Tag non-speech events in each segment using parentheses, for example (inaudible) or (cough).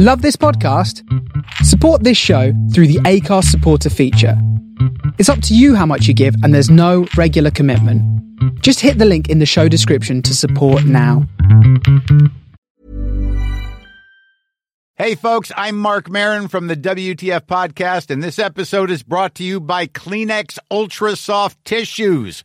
Love this podcast? Support this show through the Acast supporter feature. It's up to you how much you give, and there's no regular commitment. Just hit the link in the show description to support now. Hey, folks, I'm Marc Maron from the WTF Podcast, and this episode is brought to you by Kleenex Ultra Soft Tissues,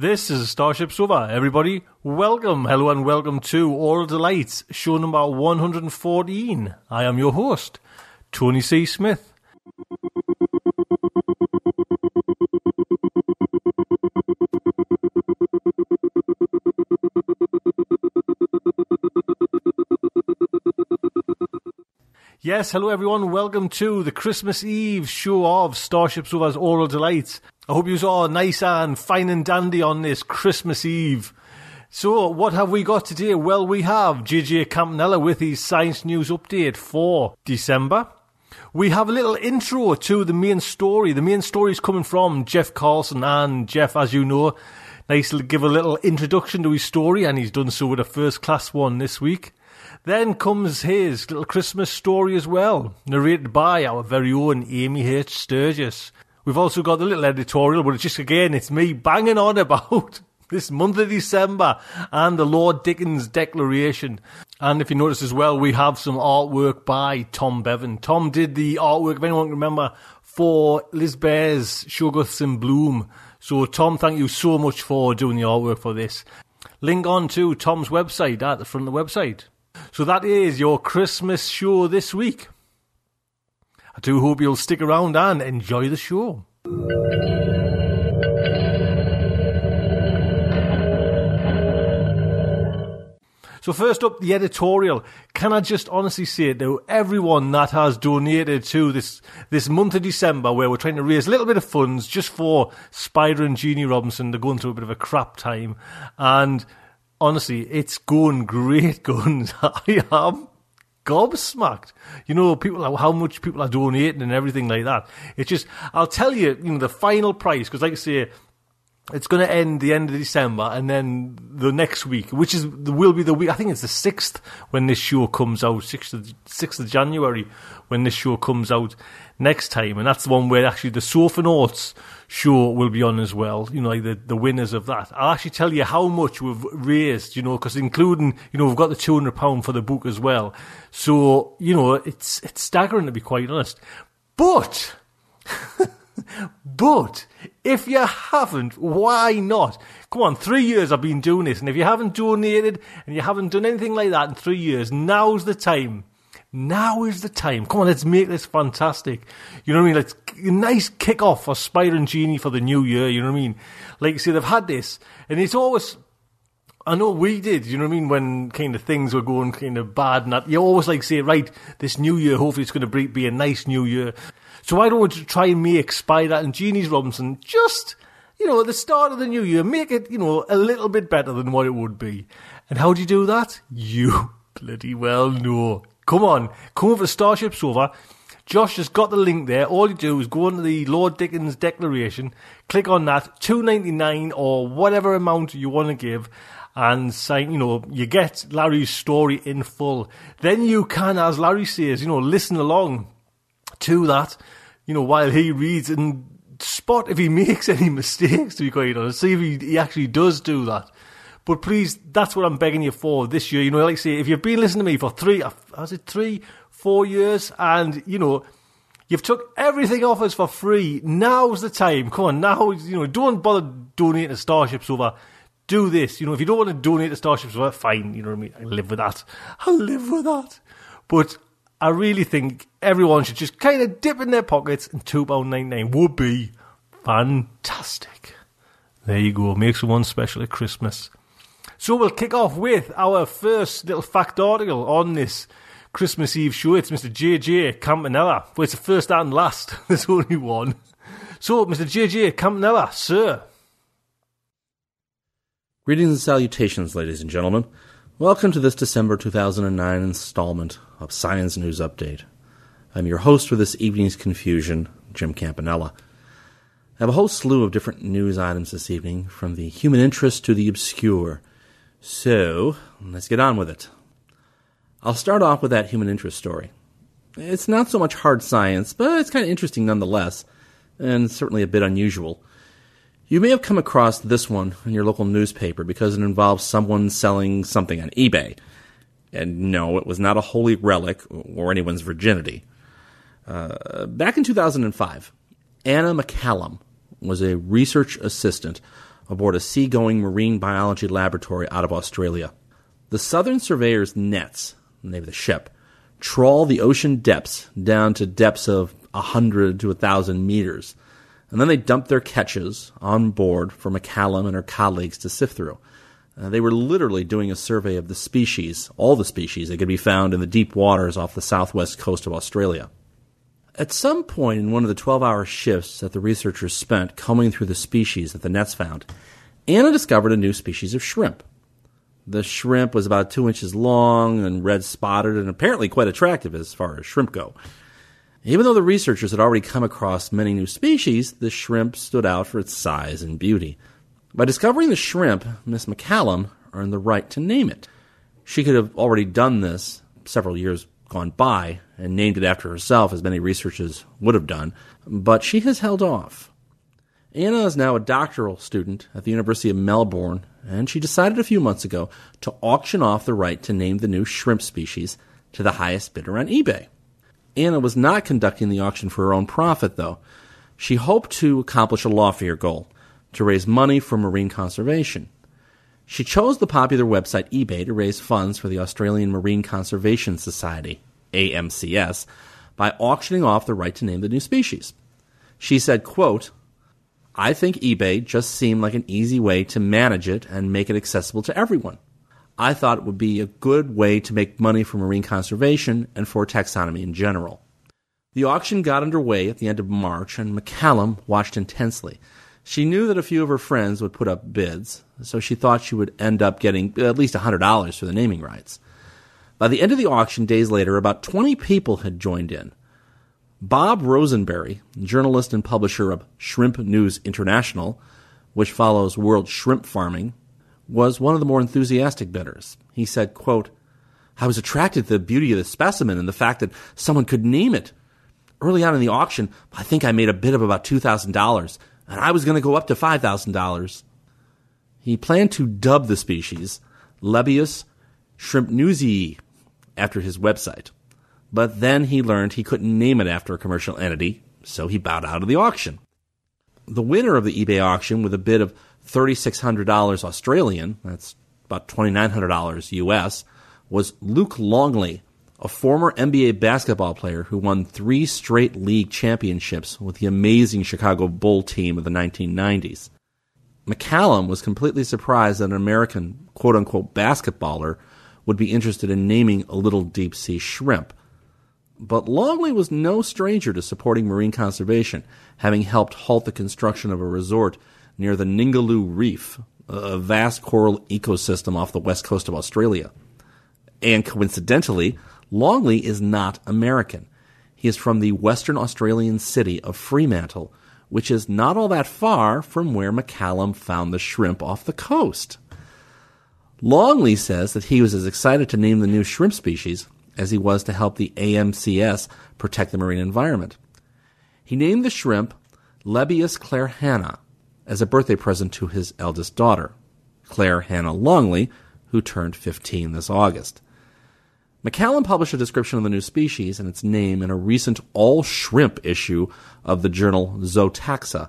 This is Starship Sofa, everybody. Welcome, hello, and welcome to Aural Delights, show number 114. I am your host, Tony C. Smith. Yes, hello everyone. Welcome to the Christmas Eve show of Starship Sofa's Aural Delights. I hope you all nice and fine and dandy on this Christmas Eve. So, what have we got today? Well, we have JJ Campanella with his science news update for December. We have a little intro to the main story. The main story is coming from Jeff Carlson, and Jeff, as you know, nice to give a little introduction to his story, and he's done so with a first class one this week. Then comes his little Christmas story as well, narrated by our very own Amy H. Sturgis. We've also got the little editorial, but it's just again, it's me banging on about (laughs) this month of December and the Lord Dickens Declaration. And if you notice as well, we have some artwork by Tom Bevan. Tom did the artwork, if anyone can remember, for Liz Bear's Shoggoths in Bloom. So, Tom, thank you so much for doing the artwork for this. Link on to Tom's website at the front of the website. So that is your Christmas show this week. I do hope you'll stick around and enjoy the show. So first up, the editorial. Can I just honestly say to everyone that has donated to this this month of December, where we're trying to raise a little bit of funds just for Spider and Jeannie Robinson, they're going through a bit of a crap time, and honestly, it's going great (laughs) guns. I am gobsmacked. You know, people how much people are donating and everything like that. It's just, I'll tell you, you know, the final price because, like I say, it's going to end the end of December, and then the next week, which is will be the week. I think it's the sixth when this show comes out, sixth of, sixth of January when this show comes out next time, and that's the one where actually the Notes show will be on as well. You know, like the the winners of that. I'll actually tell you how much we've raised. You know, because including you know we've got the two hundred pound for the book as well. So you know it's it's staggering to be quite honest, but. (laughs) But if you haven't, why not? Come on, three years I've been doing this, and if you haven't donated and you haven't done anything like that in three years, now's the time. Now is the time. Come on, let's make this fantastic. You know what I mean? Let's a nice kick off for Spider and Genie for the new year. You know what I mean? Like you see, they've had this, and it's always. I know we did, you know what I mean, when kind of things were going kind of bad and that. You always like say, right, this new year, hopefully it's going to be a nice new year. So why don't we try and make Spider and Genie's Robinson just, you know, at the start of the new year, make it, you know, a little bit better than what it would be. And how do you do that? You (laughs) bloody well know. Come on, come over to Starship Sofa. Josh has got the link there. All you do is go into the Lord Dickens Declaration, click on that, two ninety nine or whatever amount you want to give, and sign. You know, you get Larry's story in full. Then you can, as Larry says, you know, listen along to that. You know, while he reads and spot if he makes (laughs) any mistakes. To be quite honest, see if he, he actually does do that. But please, that's what I'm begging you for this year. You know, like I say, if you've been listening to me for three, uh, has it three, four years, and you know, you've took everything off us for free. Now's the time. Come on, now you know, don't bother donating to Starship Sofa. Do this. You know, if you don't want to donate to Starship Sofa, fine. You know what I mean? I live with that. (laughs) I live with that. But I really think everyone should just kind of dip in their pockets, and two pound ninety nine would be fantastic. There you go. Make someone special at Christmas. So we'll kick off with our first little fact article on this Christmas Eve show. It's Mr. JJ Campanella. Well, it's the first and last. (laughs) There's only one. So, Mr. JJ Campanella, sir. Greetings and salutations, ladies and gentlemen. Welcome to this December 2009 installment of Science News Update. I'm your host for this evening's confusion, Jim Campanella. I have a whole slew of different news items this evening, from the human interest to the obscure. So, let's get on with it. I'll start off with that human interest story. It's not so much hard science, but it's kind of interesting nonetheless, and certainly a bit unusual. You may have come across this one in your local newspaper because it involves someone selling something on eBay. And no, it was not a holy relic or anyone's virginity. Uh, back in 2005, Anna McCallum was a research assistant aboard a seagoing marine biology laboratory out of Australia. The Southern Surveyor's nets the name of the ship, trawl the ocean depths down to depths of 100 to 1,000 meters. And then they dumped their catches on board for McCallum and her colleagues to sift through. Uh, they were literally doing a survey of the species, all the species that could be found in the deep waters off the southwest coast of Australia. At some point in one of the 12 hour shifts that the researchers spent combing through the species that the nets found, Anna discovered a new species of shrimp. The shrimp was about two inches long and red spotted and apparently quite attractive as far as shrimp go. Even though the researchers had already come across many new species, the shrimp stood out for its size and beauty. By discovering the shrimp, Miss McCallum earned the right to name it. She could have already done this several years gone by and named it after herself, as many researchers would have done, but she has held off. Anna is now a doctoral student at the University of Melbourne, and she decided a few months ago to auction off the right to name the new shrimp species to the highest bidder on eBay. Anna was not conducting the auction for her own profit, though. She hoped to accomplish a loftier goal to raise money for marine conservation. She chose the popular website eBay to raise funds for the Australian Marine Conservation Society, AMCS, by auctioning off the right to name the new species. She said, quote, I think eBay just seemed like an easy way to manage it and make it accessible to everyone. I thought it would be a good way to make money for marine conservation and for taxonomy in general. The auction got underway at the end of March, and McCallum watched intensely. She knew that a few of her friends would put up bids, so she thought she would end up getting at least $100 for the naming rights. By the end of the auction, days later, about 20 people had joined in. Bob Rosenberry, journalist and publisher of Shrimp News International, which follows world shrimp farming, was one of the more enthusiastic bidders. He said, quote, I was attracted to the beauty of the specimen and the fact that someone could name it. Early on in the auction, I think I made a bid of about $2,000, and I was going to go up to $5,000. He planned to dub the species Lebbeus shrimpnewsii after his website. But then he learned he couldn't name it after a commercial entity, so he bowed out of the auction. The winner of the eBay auction with a bid of $3,600 Australian, that's about $2,900 US, was Luke Longley, a former NBA basketball player who won three straight league championships with the amazing Chicago Bull team of the 1990s. McCallum was completely surprised that an American quote unquote basketballer would be interested in naming a little deep sea shrimp. But Longley was no stranger to supporting marine conservation, having helped halt the construction of a resort near the Ningaloo Reef, a vast coral ecosystem off the west coast of Australia. And coincidentally, Longley is not American. He is from the Western Australian city of Fremantle, which is not all that far from where McCallum found the shrimp off the coast. Longley says that he was as excited to name the new shrimp species as he was to help the AMCS protect the marine environment. He named the shrimp Lebbeus clarehanna as a birthday present to his eldest daughter, Claire Hannah Longley, who turned 15 this August. McCallum published a description of the new species and its name in a recent all shrimp issue of the journal Zootaxa.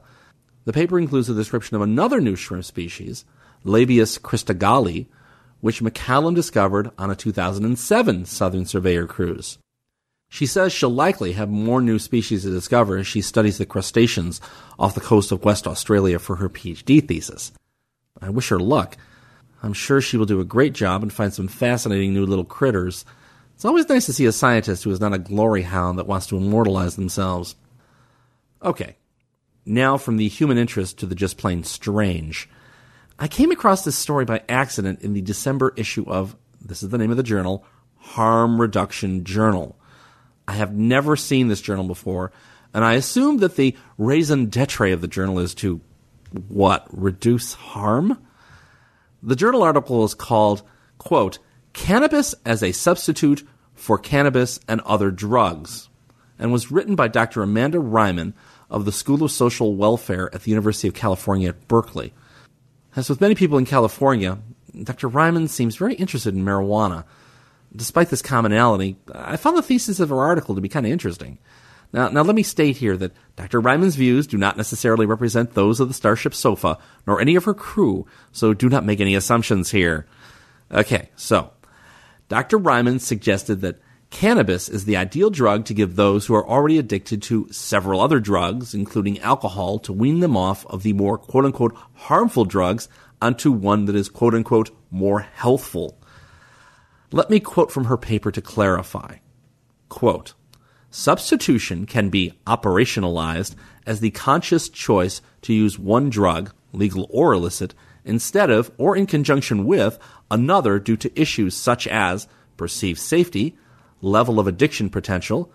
The paper includes a description of another new shrimp species, Lebbeus cristagalli, which McCallum discovered on a 2007 Southern Surveyor cruise. She says she'll likely have more new species to discover as she studies the crustaceans off the coast of West Australia for her PhD thesis. I wish her luck. I'm sure she will do a great job and find some fascinating new little critters. It's always nice to see a scientist who is not a glory hound that wants to immortalize themselves. Okay, now from the human interest to the just plain strange. I came across this story by accident in the December issue of, this is the name of the journal, Harm Reduction Journal. I have never seen this journal before, and I assume that the raison d'etre of the journal is to what? Reduce harm? The journal article is called, quote, Cannabis as a Substitute for Cannabis and Other Drugs, and was written by Dr. Amanda Reiman of the School of Social Welfare at the University of California at Berkeley. As with many people in California, Dr. Reiman seems very interested in marijuana despite this commonality, I found the thesis of her article to be kind of interesting. Now, now let me state here that Dr. Reiman's views do not necessarily represent those of the Starship Sofa, nor any of her crew, so do not make any assumptions here. Okay, so Dr. Reiman suggested that cannabis is the ideal drug to give those who are already addicted to several other drugs, including alcohol, to wean them off of the more quote unquote harmful drugs onto one that is quote unquote more healthful. Let me quote from her paper to clarify. Quote, Substitution can be operationalized as the conscious choice to use one drug, legal or illicit, instead of or in conjunction with another due to issues such as perceived safety, level of addiction potential,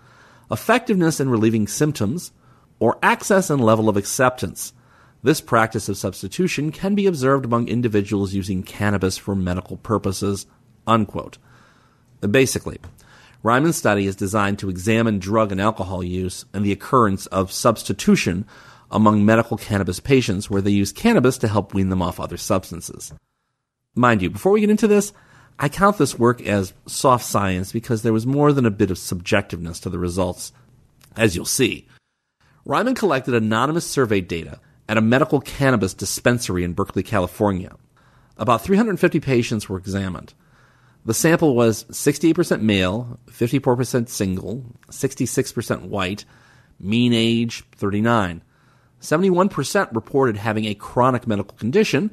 effectiveness in relieving symptoms, or access and level of acceptance. This practice of substitution can be observed among individuals using cannabis for medical purposes. Unquote. Basically, Reiman's study is designed to examine drug and alcohol use and the occurrence of substitution among medical cannabis patients where they use cannabis to help wean them off other substances. Mind you, before we get into this, I count this work as soft science because there was more than a bit of subjectiveness to the results, as you'll see. Reiman collected anonymous survey data at a medical cannabis dispensary in Berkeley, California. About 350 patients were examined. The sample was 68% male, 54% single, 66% white, mean age 39. 71% reported having a chronic medical condition,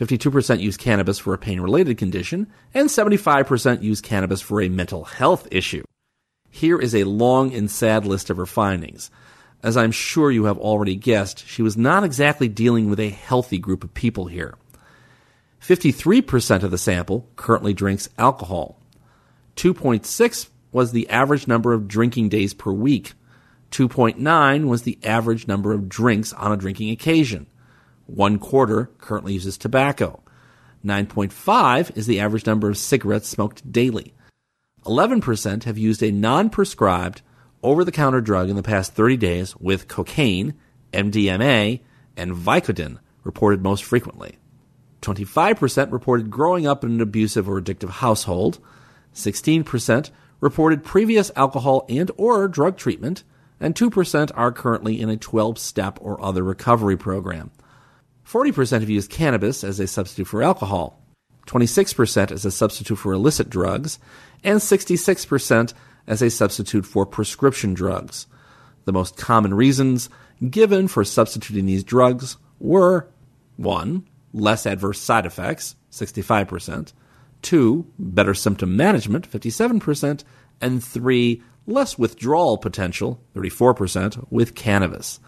52% used cannabis for a pain related condition, and 75% used cannabis for a mental health issue. Here is a long and sad list of her findings. As I'm sure you have already guessed, she was not exactly dealing with a healthy group of people here. 53% of the sample currently drinks alcohol. 2.6 was the average number of drinking days per week. 2.9 was the average number of drinks on a drinking occasion. One quarter currently uses tobacco. 9.5 is the average number of cigarettes smoked daily. 11% have used a non prescribed, over the counter drug in the past 30 days, with cocaine, MDMA, and Vicodin reported most frequently. 25% reported growing up in an abusive or addictive household. 16% reported previous alcohol and or drug treatment, and 2% are currently in a 12-step or other recovery program. 40% have used cannabis as a substitute for alcohol, 26% as a substitute for illicit drugs, and 66% as a substitute for prescription drugs. The most common reasons given for substituting these drugs were 1 less adverse side effects, 65%, two, better symptom management, 57%, and three, less withdrawal potential, 34%, with cannabis.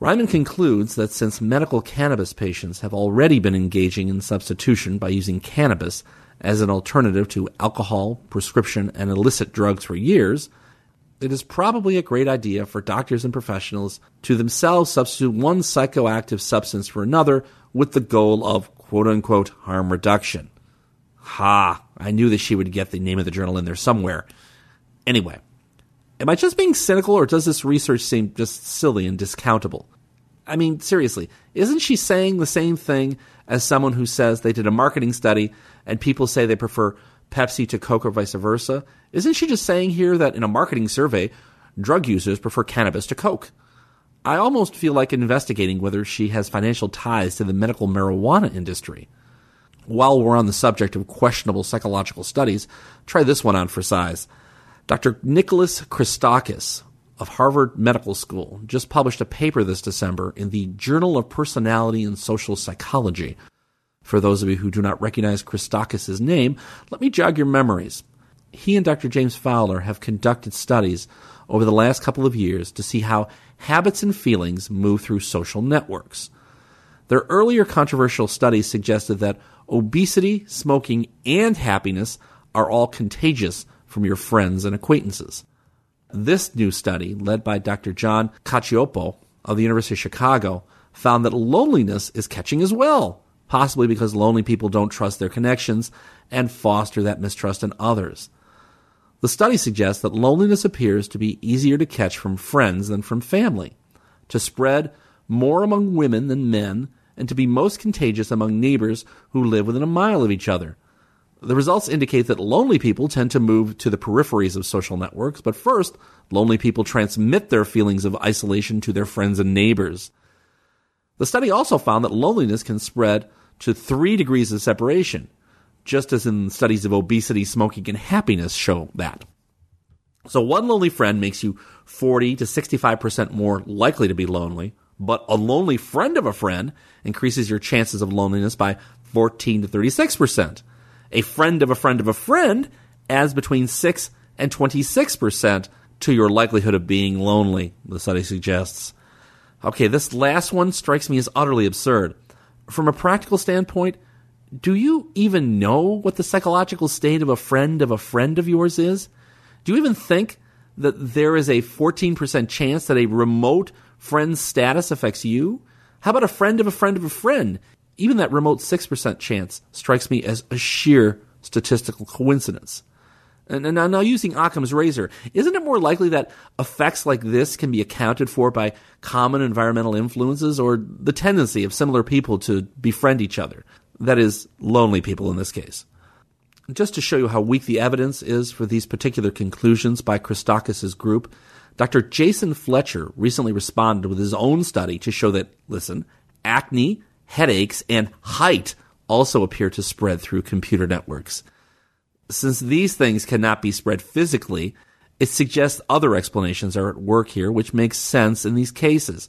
Reiman concludes that since medical cannabis patients have already been engaging in substitution by using cannabis as an alternative to alcohol, prescription, and illicit drugs for years, it is probably a great idea for doctors and professionals to themselves substitute one psychoactive substance for another with the goal of quote unquote harm reduction. Ha, I knew that she would get the name of the journal in there somewhere. Anyway, am I just being cynical or does this research seem just silly and discountable? I mean, seriously, isn't she saying the same thing as someone who says they did a marketing study and people say they prefer Pepsi to Coke or vice versa? Isn't she just saying here that in a marketing survey, drug users prefer cannabis to Coke? I almost feel like investigating whether she has financial ties to the medical marijuana industry. While we're on the subject of questionable psychological studies, try this one on for size. Dr. Nicholas Christakis of Harvard Medical School just published a paper this December in the Journal of Personality and Social Psychology. For those of you who do not recognize Christakis' name, let me jog your memories. He and Dr. James Fowler have conducted studies over the last couple of years to see how habits and feelings move through social networks. Their earlier controversial studies suggested that obesity, smoking, and happiness are all contagious from your friends and acquaintances. This new study, led by Dr. John Cacioppo of the University of Chicago, found that loneliness is catching as well, possibly because lonely people don't trust their connections and foster that mistrust in others. The study suggests that loneliness appears to be easier to catch from friends than from family, to spread more among women than men, and to be most contagious among neighbors who live within a mile of each other. The results indicate that lonely people tend to move to the peripheries of social networks, but first, lonely people transmit their feelings of isolation to their friends and neighbors. The study also found that loneliness can spread to three degrees of separation, just as in studies of obesity, smoking, and happiness show that. So one lonely friend makes you 40 to 65% more likely to be lonely, but a lonely friend of a friend increases your chances of loneliness by 14 to 36%. A friend of a friend of a friend adds between 6 and 26% to your likelihood of being lonely, the study suggests. Okay, this last one strikes me as utterly absurd. From a practical standpoint, do you even know what the psychological state of a friend of a friend of yours is? Do you even think that there is a 14% chance that a remote friend's status affects you? How about a friend of a friend of a friend? Even that remote 6% chance strikes me as a sheer statistical coincidence. And, now, now, using Occam's razor, isn't it more likely that effects like this can be accounted for by common environmental influences or the tendency of similar people to befriend each other? That is, lonely people in this case. Just to show you how weak the evidence is for these particular conclusions by Christakis' group, Dr. Jason Fletcher recently responded with his own study to show that, listen, acne, headaches, and height also appear to spread through computer networks. Since these things cannot be spread physically, it suggests other explanations are at work here, which makes sense in these cases.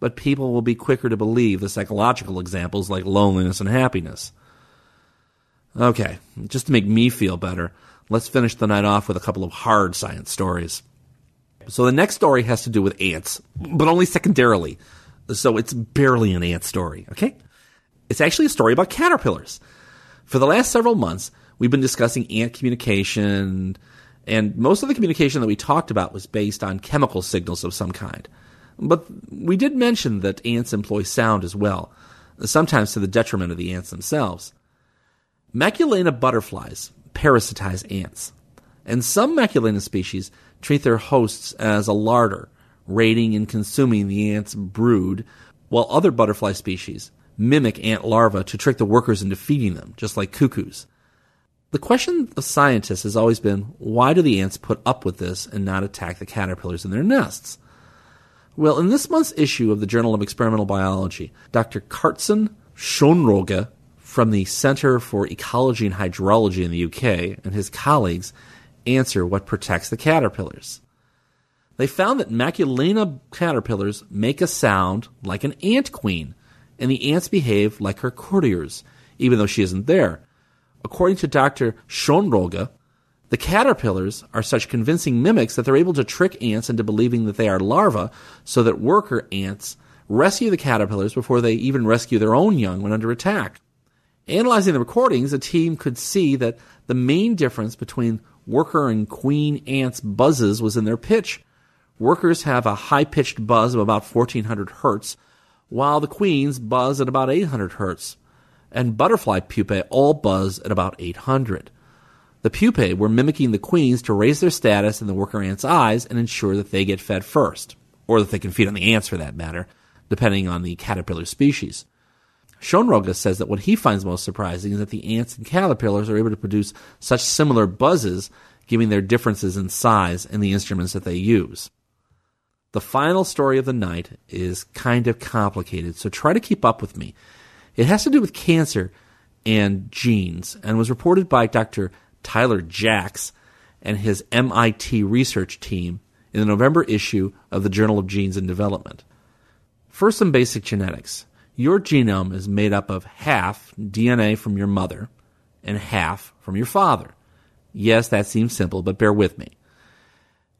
But people will be quicker to believe the psychological examples like loneliness and happiness. Okay, just to make me feel better, let's finish the night off with a couple of hard science stories. So the next story has to do with ants, but only secondarily. So it's barely an ant story, okay? It's actually a story about caterpillars. For the last several months, we've been discussing ant communication, and most of the communication that we talked about was based on chemical signals of some kind. But we did mention that ants employ sound as well, sometimes to the detriment of the ants themselves. Maculinea butterflies parasitize ants, and some Maculinea species treat their hosts as a larder, raiding and consuming the ant's brood, while other butterfly species mimic ant larvae to trick the workers into feeding them, just like cuckoos. The question of scientists has always been why do the ants put up with this and not attack the caterpillars in their nests? Well, in this month's issue of the Journal of Experimental Biology, Dr. Karsten Schönrogge from the Center for Ecology and Hydrology in the UK and his colleagues answer what protects the caterpillars. They found that Maculinea caterpillars make a sound like an ant queen, and the ants behave like her courtiers, even though she isn't there. According to Dr. Schönrogge, the caterpillars are such convincing mimics that they're able to trick ants into believing that they are larvae so that worker ants rescue the caterpillars before they even rescue their own young when under attack. Analyzing the recordings, the team could see that the main difference between worker and queen ants' buzzes was in their pitch. Workers have a high pitched buzz of about 1400 hertz, while the queens buzz at about 800 hertz. And butterfly pupae all buzz at about 800. The pupae were mimicking the queens to raise their status in the worker ant's eyes and ensure that they get fed first, or that they can feed on the ants for that matter, depending on the caterpillar species. Schönrogge says that what he finds most surprising is that the ants and caterpillars are able to produce such similar buzzes, given their differences in size and the instruments that they use. The final story of the night is kind of complicated, so try to keep up with me. It has to do with cancer and genes and was reported by Dr. Tyler Jacks and his MIT research team in the November issue of the Journal of Genes and Development. First, some basic genetics. Your genome is made up of half DNA from your mother and half from your father. Yes, that seems simple, but bear with me.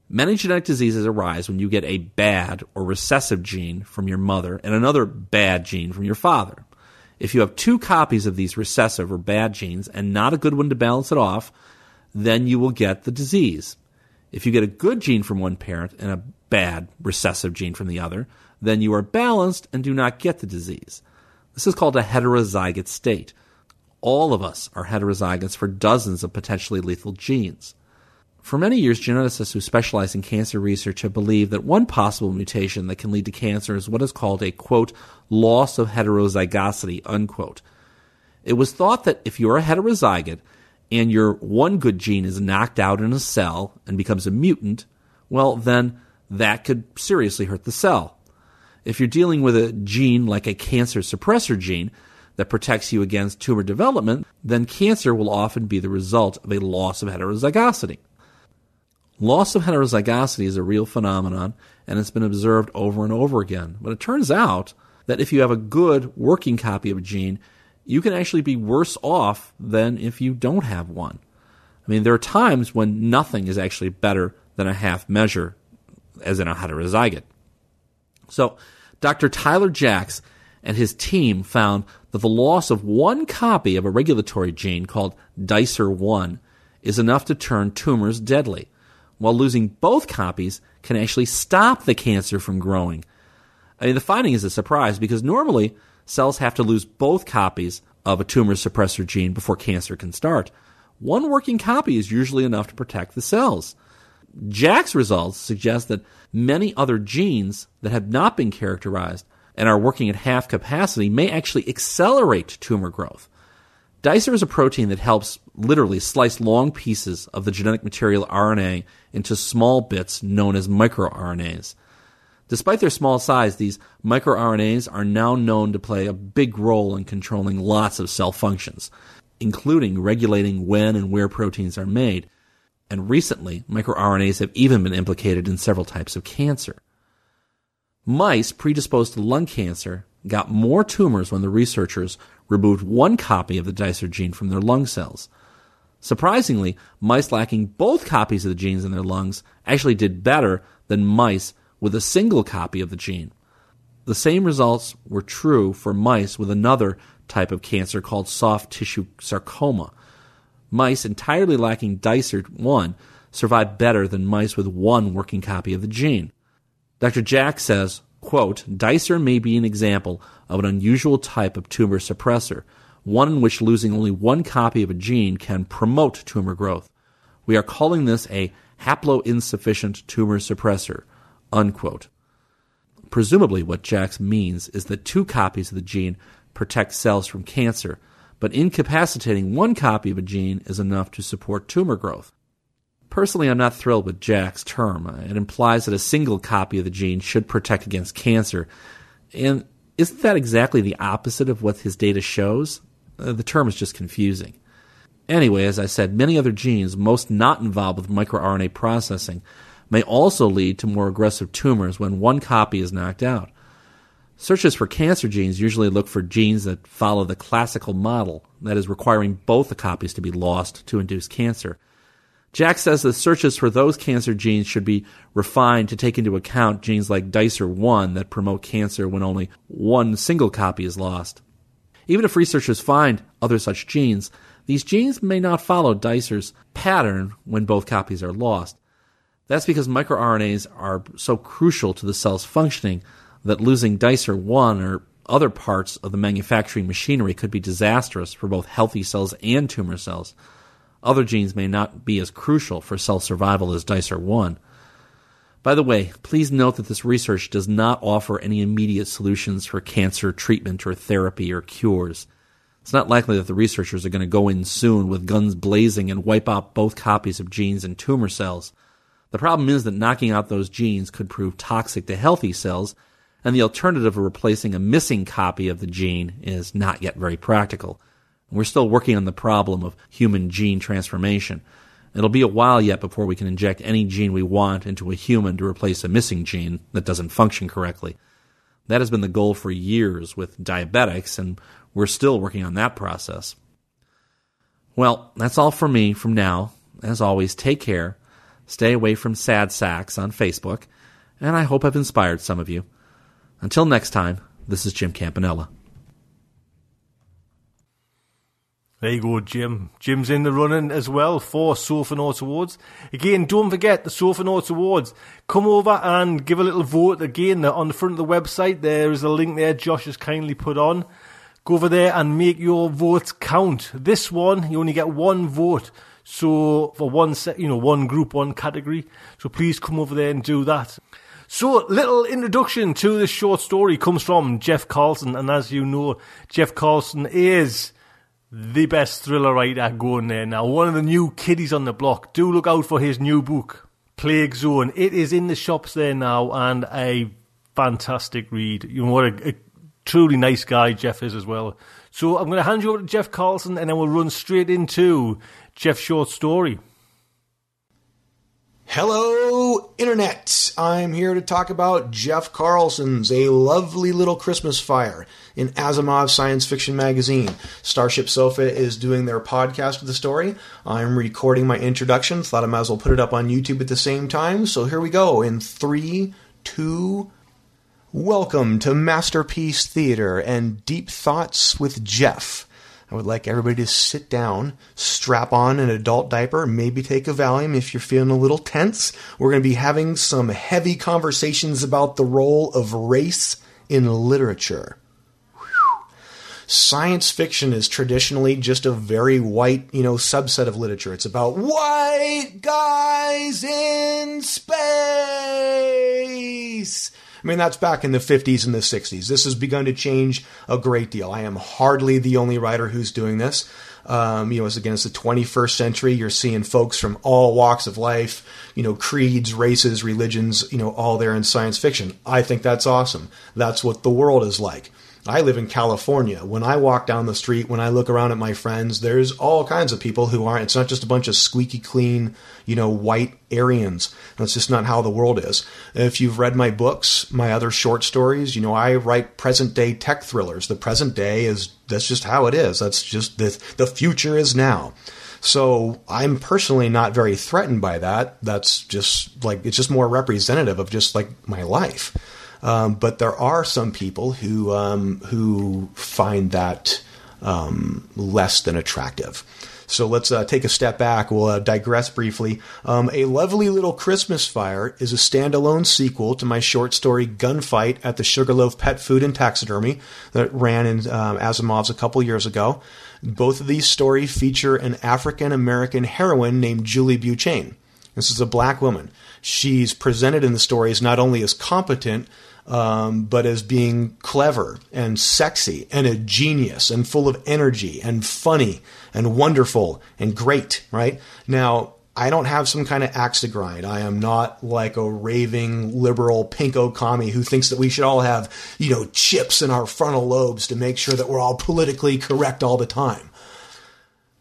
Many genetic diseases arise when you get a bad or recessive gene from your mother and another bad gene from your father. If you have two copies of these recessive or bad genes and not a good one to balance it off, then you will get the disease. If you get a good gene from one parent and a bad recessive gene from the other, then you are balanced and do not get the disease. This is called a heterozygote state. All of us are heterozygotes for dozens of potentially lethal genes. For many years, geneticists who specialize in cancer research have believed that one possible mutation that can lead to cancer is what is called a, quote, loss of heterozygosity, unquote. It was thought that if you're a heterozygote and your one good gene is knocked out in a cell and becomes a mutant, well, then that could seriously hurt the cell. If you're dealing with a gene like a cancer suppressor gene that protects you against tumor development, then cancer will often be the result of a loss of heterozygosity. Loss of heterozygosity is a real phenomenon and it's been observed over and over again. But it turns out that if you have a good working copy of a gene, you can actually be worse off than if you don't have one. I mean, there are times when nothing is actually better than a half measure, as in a heterozygote. So, Dr. Tyler Jacks and his team found that the loss of one copy of a regulatory gene called Dicer1 is enough to turn tumors deadly, while losing both copies can actually stop the cancer from growing. I mean, the finding is a surprise because normally cells have to lose both copies of a tumor suppressor gene before cancer can start. One working copy is usually enough to protect the cells. Jack's results suggest that many other genes that have not been characterized and are working at half capacity may actually accelerate tumor growth. Dicer is a protein that helps literally slice long pieces of the genetic material RNA into small bits known as microRNAs. Despite their small size, these microRNAs are now known to play a big role in controlling lots of cell functions, including regulating when and where proteins are made and recently, microRNAs have even been implicated in several types of cancer. Mice predisposed to lung cancer got more tumors when the researchers removed one copy of the Dicer gene from their lung cells. Surprisingly, mice lacking both copies of the genes in their lungs actually did better than mice with a single copy of the gene. The same results were true for mice with another type of cancer called soft tissue sarcoma, Mice entirely lacking Dicer 1 survived better than mice with one working copy of the gene. Dr. Jack says, quote, Dicer may be an example of an unusual type of tumor suppressor, one in which losing only one copy of a gene can promote tumor growth. We are calling this a haploinsufficient tumor suppressor, unquote. Presumably, what Jacks means is that two copies of the gene protect cells from cancer, but incapacitating one copy of a gene is enough to support tumor growth. Personally, I'm not thrilled with Jack's term. It implies that a single copy of the gene should protect against cancer. And isn't that exactly the opposite of what his data shows? Uh, the term is just confusing. Anyway, as I said, many other genes, most not involved with microRNA processing, may also lead to more aggressive tumors when one copy is knocked out. Searches for cancer genes usually look for genes that follow the classical model, that is, requiring both the copies to be lost to induce cancer. Jack says that searches for those cancer genes should be refined to take into account genes like Dicer1 that promote cancer when only one single copy is lost. Even if researchers find other such genes, these genes may not follow Dicer's pattern when both copies are lost. That's because microRNAs are so crucial to the cell's functioning that losing Dicer 1 or other parts of the manufacturing machinery could be disastrous for both healthy cells and tumor cells. Other genes may not be as crucial for cell survival as Dicer 1. By the way, please note that this research does not offer any immediate solutions for cancer treatment or therapy or cures. It's not likely that the researchers are going to go in soon with guns blazing and wipe out both copies of genes in tumor cells. The problem is that knocking out those genes could prove toxic to healthy cells, and the alternative of replacing a missing copy of the gene is not yet very practical. We're still working on the problem of human gene transformation. It'll be a while yet before we can inject any gene we want into a human to replace a missing gene that doesn't function correctly. That has been the goal for years with diabetics, and we're still working on that process. Well, that's all for me from now. As always, take care Stay away from sad sacks on Facebook, and I hope I've inspired some of you. Until next time, this is Jim Campanella. There you go, Jim. Jim's in the running as well for Sofanauts Awards. Again, don't forget the Sofanauts Awards. Come over and give a little vote. Again, on the front of the website, there is a link there Josh has kindly put on. Go over there and make your votes count. This one, you only get one vote. So for one set, you know, one group, one category. So please come over there and do that. So, little introduction to this short story comes from Jeff Carlson, and as you know, Jeff Carlson is the best thriller writer going there now. One of the new kiddies on the block. Do look out for his new book, Plague Zone. It is in the shops there now, and a fantastic read. You know what a, a truly nice guy Jeff is as well. So I'm going to hand you over to Jeff Carlson, and then we'll run straight into Jeff's short story. Hello, Internet! I'm here to talk about Jeff Carlson's A Lovely Little Christmas Fire in Asimov Science Fiction Magazine. Starship Sofa is doing their podcast of the story. I'm recording my introduction, thought I might as well put it up on YouTube at the same time. So here we go in three, two, welcome to Masterpiece Theater and Deep Thoughts with Jeff. I would like everybody to sit down, strap on an adult diaper, maybe take a Valium if you're feeling a little tense. We're going to be having some heavy conversations about the role of race in literature. Science fiction is traditionally just a very white, you know, subset of literature. It's about white guys in space I mean, that's back in the 50s and the 60s. This has begun to change a great deal. I am hardly the only writer who's doing this. Um, you know, as against the 21st century, you're seeing folks from all walks of life, you know, creeds, races, religions, you know, all there in science fiction. I think that's awesome. That's what the world is like. I live in California. When I walk down the street, when I look around at my friends, there's all kinds of people who aren't. It's not just a bunch of squeaky clean, you know, white Aryans. That's just not how the world is. If you've read my books, my other short stories, you know, I write present day tech thrillers. The present day is that's just how it is. That's just the the future is now. So I'm personally not very threatened by that. That's just like it's just more representative of just like my life. Um, but there are some people who um, who find that um, less than attractive. So let's uh, take a step back. We'll uh, digress briefly. Um, a Lovely Little Christmas Fire is a standalone sequel to my short story Gunfight at the Sugarloaf Pet Food and Taxidermy that ran in um, Asimov's a couple years ago. Both of these stories feature an African American heroine named Julie Buchain. This is a black woman. She's presented in the stories not only as competent, um, but as being clever and sexy and a genius and full of energy and funny and wonderful and great, right? Now, I don't have some kind of axe to grind. I am not like a raving liberal pinko commie who thinks that we should all have, you know, chips in our frontal lobes to make sure that we're all politically correct all the time.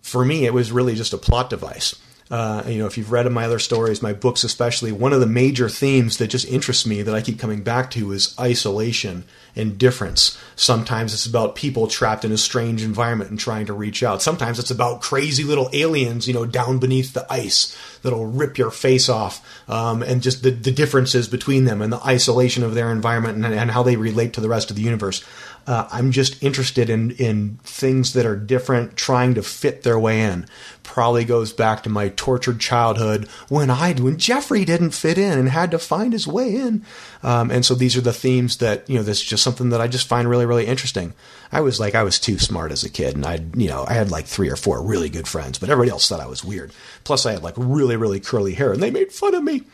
For me, it was really just a plot device. Uh, you know, if you've read my other stories, my books especially, one of the major themes that just interests me that I keep coming back to is isolation and difference. Sometimes it's about people trapped in a strange environment and trying to reach out. Sometimes it's about crazy little aliens, you know, down beneath the ice that'll rip your face off, um, and just the, the differences between them and the isolation of their environment and, and how they relate to the rest of the universe. Uh, I'm just interested in in things that are different, trying to fit their way in. Probably goes back to my tortured childhood when I when Jeffrey didn't fit in and had to find his way in. Um, and so these are the themes that you know. This is just something that I just find really really interesting. I was like I was too smart as a kid, and I you know I had like three or four really good friends, but everybody else thought I was weird. Plus I had like really really curly hair, and they made fun of me.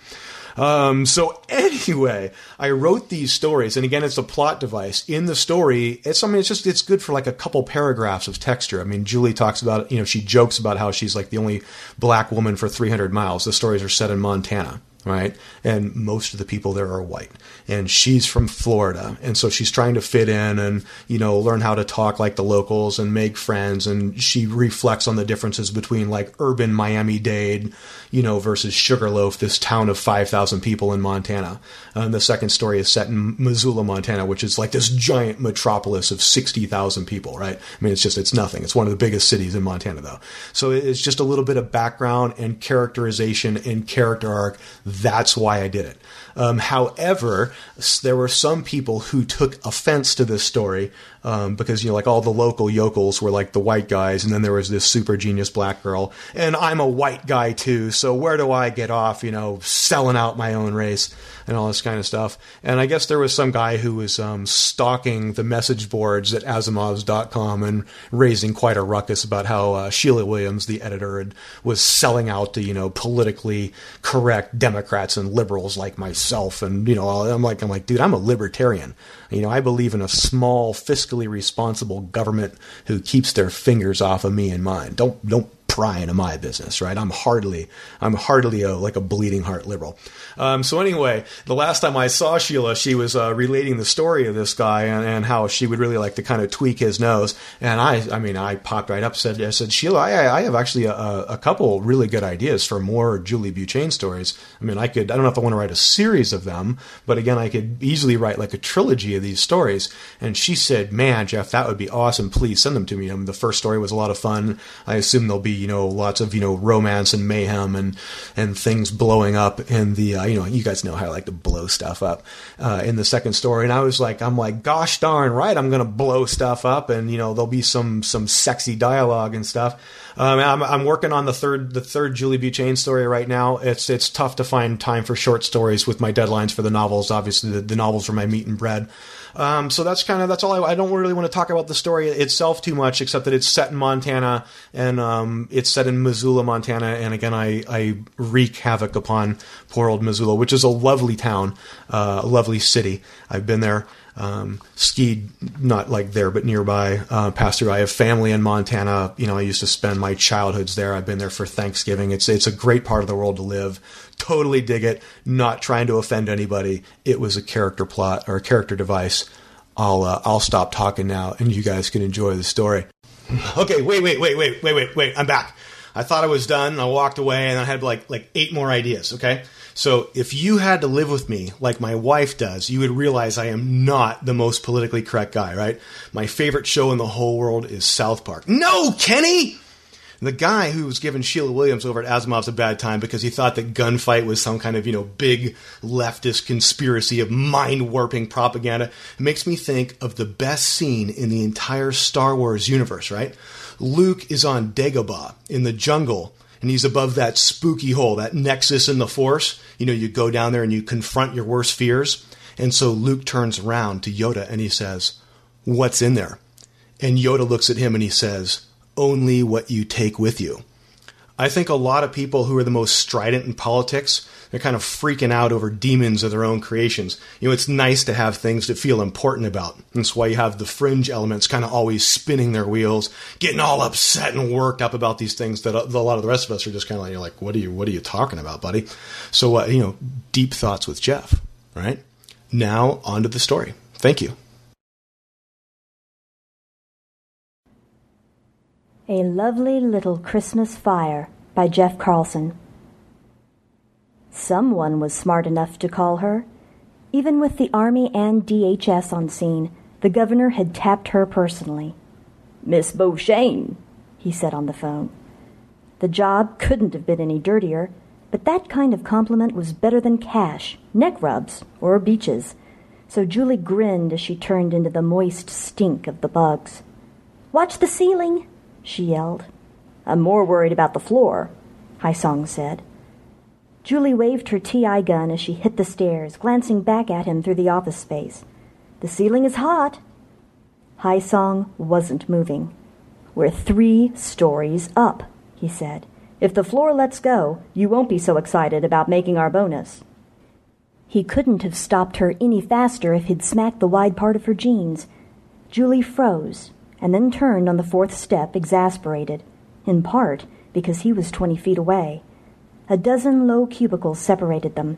Um, so anyway, I wrote these stories, and again, it's a plot device. In the story, it's I mean, it's just it's good for like a couple paragraphs of texture. I mean, Julie talks about you know she jokes about how she's like the only black woman for 300 miles. The stories are set in Montana right? And most of the people there are white. And she's from Florida. And so she's trying to fit in and, you know, learn how to talk like the locals and make friends. And she reflects on the differences between like urban Miami Dade, you know, versus Sugarloaf, this town of 5,000 people in Montana. And the second story is set in Missoula, Montana, which is like this giant metropolis of 60,000 people, right? I mean, it's just, it's nothing. It's one of the biggest cities in Montana, though. So it's just a little bit of background and characterization and character arc that's why I did it. Um, however, there were some people who took offense to this story um, because you know, like all the local yokels were like the white guys, and then there was this super genius black girl, and I'm a white guy too. So where do I get off? You know, selling out my own race and all this kind of stuff. And I guess there was some guy who was um, stalking the message boards at Asimovs.com and raising quite a ruckus about how uh, Sheila Williams, the editor, had, was selling out to you know politically correct Democrats and liberals like myself. And you know, I'm like, I'm like, dude, I'm a libertarian. You know, I believe in a small, fiscally responsible government who keeps their fingers off of me and mine. Don't don't pry into my business, right? I'm hardly, I'm hardly a, like a bleeding heart liberal. Um, so anyway, the last time I saw Sheila, she was uh, relating the story of this guy and, and, how she would really like to kind of tweak his nose. And I, I mean, I popped right up, said, I said, Sheila, I, I have actually a, a, couple really good ideas for more Julie Beauchesne stories. I mean, I could, I don't know if I want to write a series of them, but again, I could easily write like a trilogy of these stories. And she said, man, Jeff, that would be awesome. Please send them to me. I mean, the first story was a lot of fun. I assume there'll be you know lots of you know romance and mayhem and and things blowing up in the uh, you know you guys know how I like to blow stuff up uh, in the second story and I was like I'm like gosh darn right I'm gonna blow stuff up and you know there'll be some some sexy dialogue and stuff. Um, I'm, I'm working on the third the third Julie Beauchesne story right now. It's it's tough to find time for short stories with my deadlines for the novels. Obviously, the, the novels are my meat and bread. Um, so that's kind of that's all I, I, don't really want to talk about the story itself too much, except that it's set in Montana and um, it's set in Missoula, Montana. And again, I, I wreak havoc upon poor old Missoula, which is a lovely town, uh, a lovely city. I've been there. Um, skied not like there but nearby uh, passed through i have family in montana you know i used to spend my childhoods there i've been there for thanksgiving it's it's a great part of the world to live totally dig it. Not trying to offend anybody. It was a character plot or a character device. I'll uh, I'll stop talking now, and you guys can enjoy the story. (laughs) Okay, wait, wait, wait, wait, wait, wait, wait. I'm back. I thought I was done. I walked away, and I had like like eight more ideas. Okay, so if you had to live with me like my wife does, you would realize I am not the most politically correct guy. Right? My favorite show in the whole world is South Park. No, Kenny the guy who was giving Sheila Williams over at Asimov's a bad time because he thought that gunfight was some kind of, you know, big leftist conspiracy of mind warping propaganda makes me think of the best scene in the entire Star Wars universe, right? Luke is on Dagobah in the jungle and he's above that spooky hole, that nexus in the Force. You know, you go down there and you confront your worst fears. And so Luke turns around to Yoda and he says, What's in there? And Yoda looks at him and he says, only what you take with you. I think a lot of people who are the most strident in politics, they're kind of freaking out over demons of their own creations. You know, it's nice to have things to feel important about. That's why you have the fringe elements kind of always spinning their wheels, getting all upset and worked up about these things that a lot of the rest of us are just kind of like, you're like, what are you, what are you talking about, buddy? So, uh, you know, deep thoughts with Jeff, right? Now, on to the story. Thank you. A Lovely Little Christmas Fire by Jeff Carlson. Someone was smart enough to call her Even with the Army and DHS on scene, the governor had tapped her personally. Miss Beauchesne, he said on the phone. The job couldn't have been any dirtier, but that kind of compliment was better than cash, neck rubs, or beaches. So Julie grinned as she turned into the moist stink of the bugs. Watch the ceiling, she yelled. I'm more worried about the floor, Haisong said. Julie waved her TI gun as she hit the stairs, glancing back at him through the office space. The ceiling is hot. Haisong wasn't moving. We're three stories up, he said. If the floor lets go, you won't be so excited about making our bonus. He couldn't have stopped her any faster if he'd smacked the wide part of her jeans. Julie froze and then turned on the fourth step, exasperated, in part because he was twenty feet away. A dozen low cubicles separated them.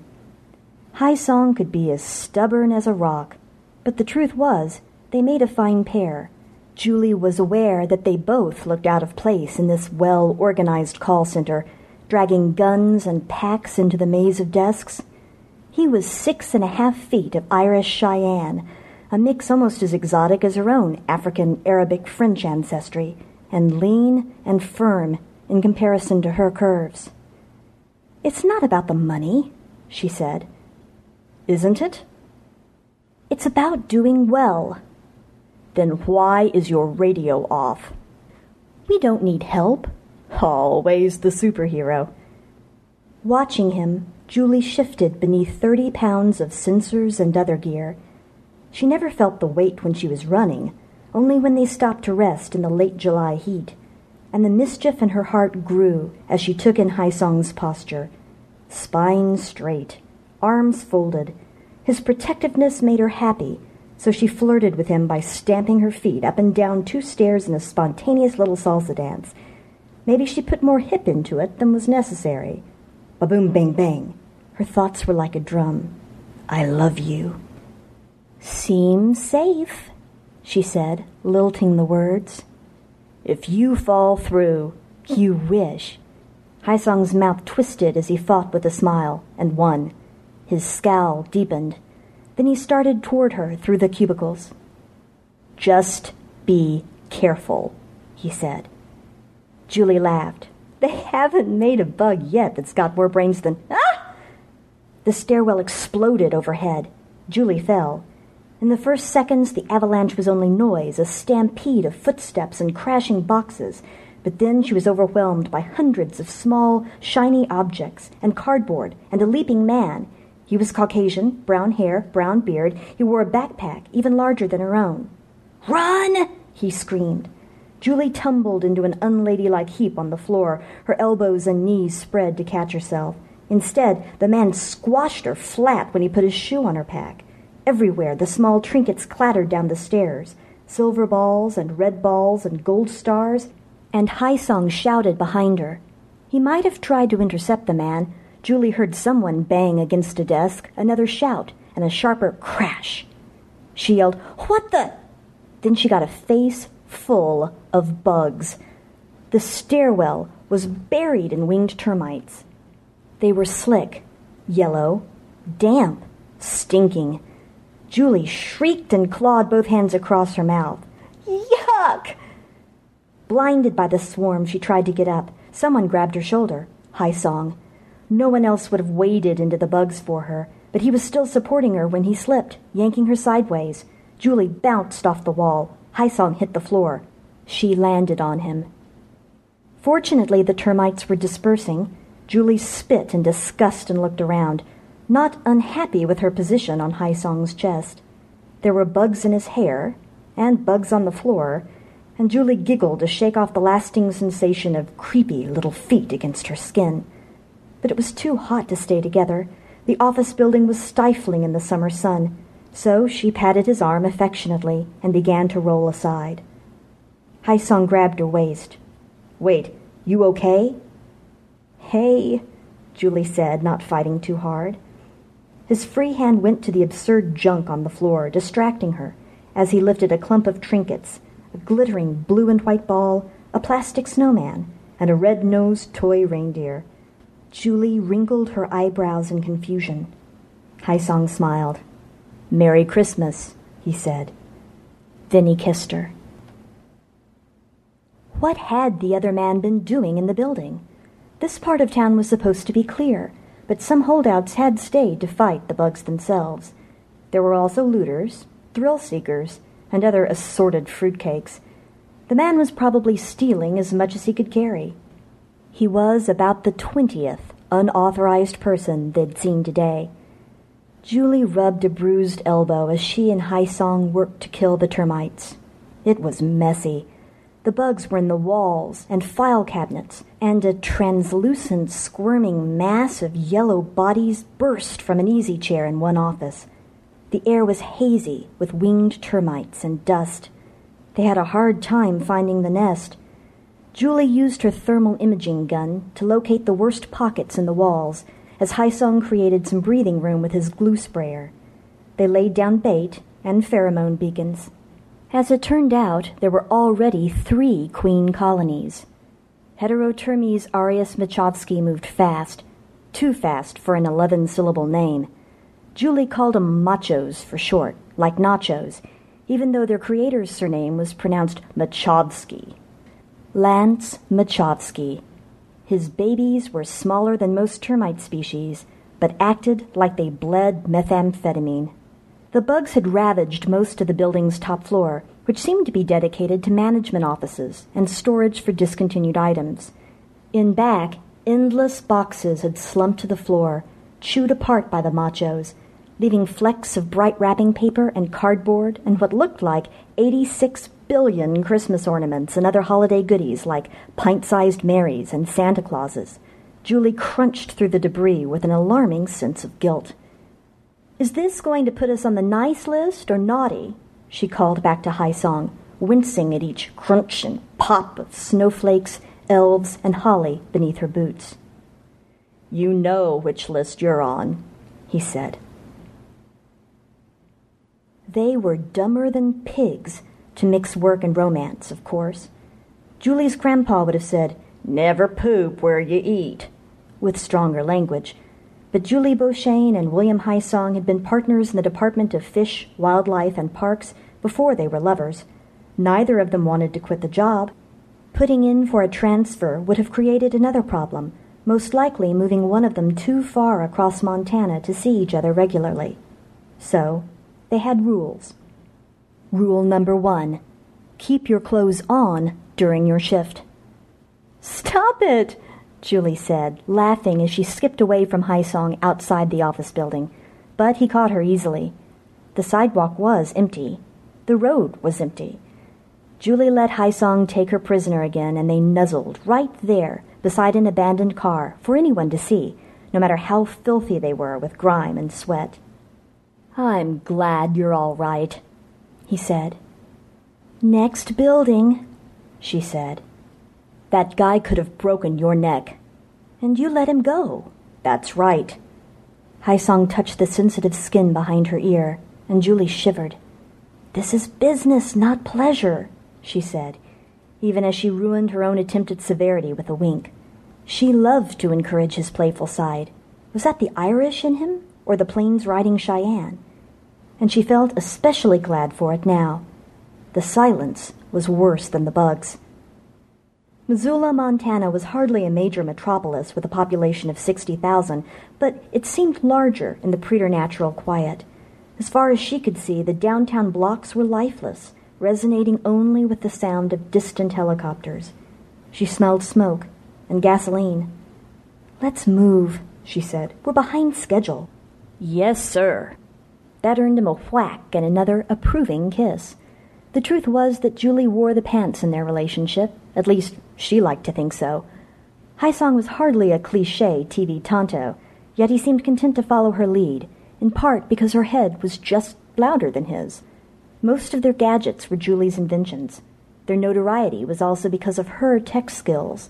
Haisong could be as stubborn as a rock, but the truth was, they made a fine pair. Julie was aware that they both looked out of place in this well organized call center, dragging guns and packs into the maze of desks. He was six and a half feet of Irish Cheyenne, a mix almost as exotic as her own African Arabic French ancestry, and lean and firm in comparison to her curves. It's not about the money, she said. Isn't it? It's about doing well. Then why is your radio off? We don't need help. Always the superhero. Watching him, Julie shifted beneath 30 pounds of sensors and other gear. She never felt the weight when she was running, only when they stopped to rest in the late July heat. And the mischief in her heart grew as she took in Haisong's posture. Spine straight, arms folded. His protectiveness made her happy, so she flirted with him by stamping her feet up and down two stairs in a spontaneous little salsa dance. Maybe she put more hip into it than was necessary. Ba-boom, bang, bang. Her thoughts were like a drum. I love you. Seems safe, she said, lilting the words. If you fall through, you wish. Haisong's mouth twisted as he fought with a smile, and won. His scowl deepened. Then he started toward her through the cubicles. Just be careful, he said. Julie laughed. They haven't made a bug yet that's got more brains than. Ah! The stairwell exploded overhead. Julie fell. In the first seconds, the avalanche was only noise, a stampede of footsteps and crashing boxes. But then she was overwhelmed by hundreds of small, shiny objects and cardboard and a leaping man. He was Caucasian, brown hair, brown beard. He wore a backpack, even larger than her own. Run! he screamed. Julie tumbled into an unladylike heap on the floor, her elbows and knees spread to catch herself. Instead, the man squashed her flat when he put his shoe on her pack. Everywhere, the small trinkets clattered down the stairs silver balls and red balls and gold stars, and Haisong shouted behind her. He might have tried to intercept the man. Julie heard someone bang against a desk, another shout, and a sharper crash. She yelled, What the? Then she got a face full of bugs. The stairwell was buried in winged termites. They were slick, yellow, damp, stinking. Julie shrieked and clawed both hands across her mouth. Yuck! Blinded by the swarm, she tried to get up. Someone grabbed her shoulder. Haisong. No one else would have waded into the bugs for her, but he was still supporting her when he slipped, yanking her sideways. Julie bounced off the wall. Haisong hit the floor. She landed on him. Fortunately, the termites were dispersing. Julie spit in disgust and looked around, not unhappy with her position on Haisong's chest. There were bugs in his hair, and bugs on the floor, and Julie giggled to shake off the lasting sensation of creepy little feet against her skin. But it was too hot to stay together. The office building was stifling in the summer sun. So she patted his arm affectionately and began to roll aside. Haisong grabbed her waist. Wait, you okay? Hey, Julie said, not fighting too hard. His free hand went to the absurd junk on the floor, distracting her, as he lifted a clump of trinkets a glittering blue and white ball, a plastic snowman, and a red nosed toy reindeer. Julie wrinkled her eyebrows in confusion. Haisong smiled. Merry Christmas, he said. Then he kissed her. What had the other man been doing in the building? This part of town was supposed to be clear, but some holdouts had stayed to fight the bugs themselves. There were also looters, thrill seekers, and other assorted fruitcakes. The man was probably stealing as much as he could carry. He was about the twentieth unauthorized person they'd seen today. Julie rubbed a bruised elbow as she and Haisong worked to kill the termites. It was messy. The bugs were in the walls and file cabinets, and a translucent, squirming mass of yellow bodies burst from an easy chair in one office. The air was hazy with winged termites and dust. They had a hard time finding the nest. Julie used her thermal imaging gun to locate the worst pockets in the walls as Haisong created some breathing room with his glue sprayer. They laid down bait and pheromone beacons. As it turned out, there were already three queen colonies. Heterotermes aureus Machovsky moved fast, too fast for an 11 syllable name. Julie called them machos for short, like nachos, even though their creator's surname was pronounced Machovsky. Lance Machovsky. His babies were smaller than most termite species, but acted like they bled methamphetamine. The bugs had ravaged most of the building's top floor, which seemed to be dedicated to management offices and storage for discontinued items. In back, endless boxes had slumped to the floor, chewed apart by the machos, leaving flecks of bright wrapping paper and cardboard and what looked like 86 billion Christmas ornaments and other holiday goodies like pint sized Marys and Santa Clauses. Julie crunched through the debris with an alarming sense of guilt. Is this going to put us on the nice list or naughty? She called back to Haisong, wincing at each crunch and pop of snowflakes, elves, and holly beneath her boots. You know which list you're on, he said. They were dumber than pigs to mix work and romance, of course. Julie's grandpa would have said, Never poop where you eat, with stronger language. But Julie Beauchesne and William Haisong had been partners in the Department of Fish, Wildlife, and Parks before they were lovers. Neither of them wanted to quit the job. Putting in for a transfer would have created another problem, most likely moving one of them too far across Montana to see each other regularly. So, they had rules. Rule number one keep your clothes on during your shift. Stop it, Julie said, laughing as she skipped away from Haisong outside the office building. But he caught her easily. The sidewalk was empty. The road was empty. Julie let Haisong take her prisoner again, and they nuzzled right there beside an abandoned car for anyone to see, no matter how filthy they were with grime and sweat. I'm glad you're all right, he said. Next building, she said. That guy could have broken your neck. And you let him go. That's right. Haisong touched the sensitive skin behind her ear, and Julie shivered. This is business, not pleasure, she said, even as she ruined her own attempt at severity with a wink. She loved to encourage his playful side. Was that the Irish in him, or the plains riding Cheyenne? And she felt especially glad for it now. The silence was worse than the bugs. Missoula, Montana was hardly a major metropolis with a population of 60,000, but it seemed larger in the preternatural quiet. As far as she could see, the downtown blocks were lifeless, resonating only with the sound of distant helicopters. She smelled smoke and gasoline. Let's move, she said. We're behind schedule. Yes, sir. That earned him a whack and another approving kiss. The truth was that Julie wore the pants in their relationship, at least she liked to think so. Haisong was hardly a cliche TV tonto, yet he seemed content to follow her lead, in part because her head was just louder than his. Most of their gadgets were Julie's inventions. Their notoriety was also because of her tech skills.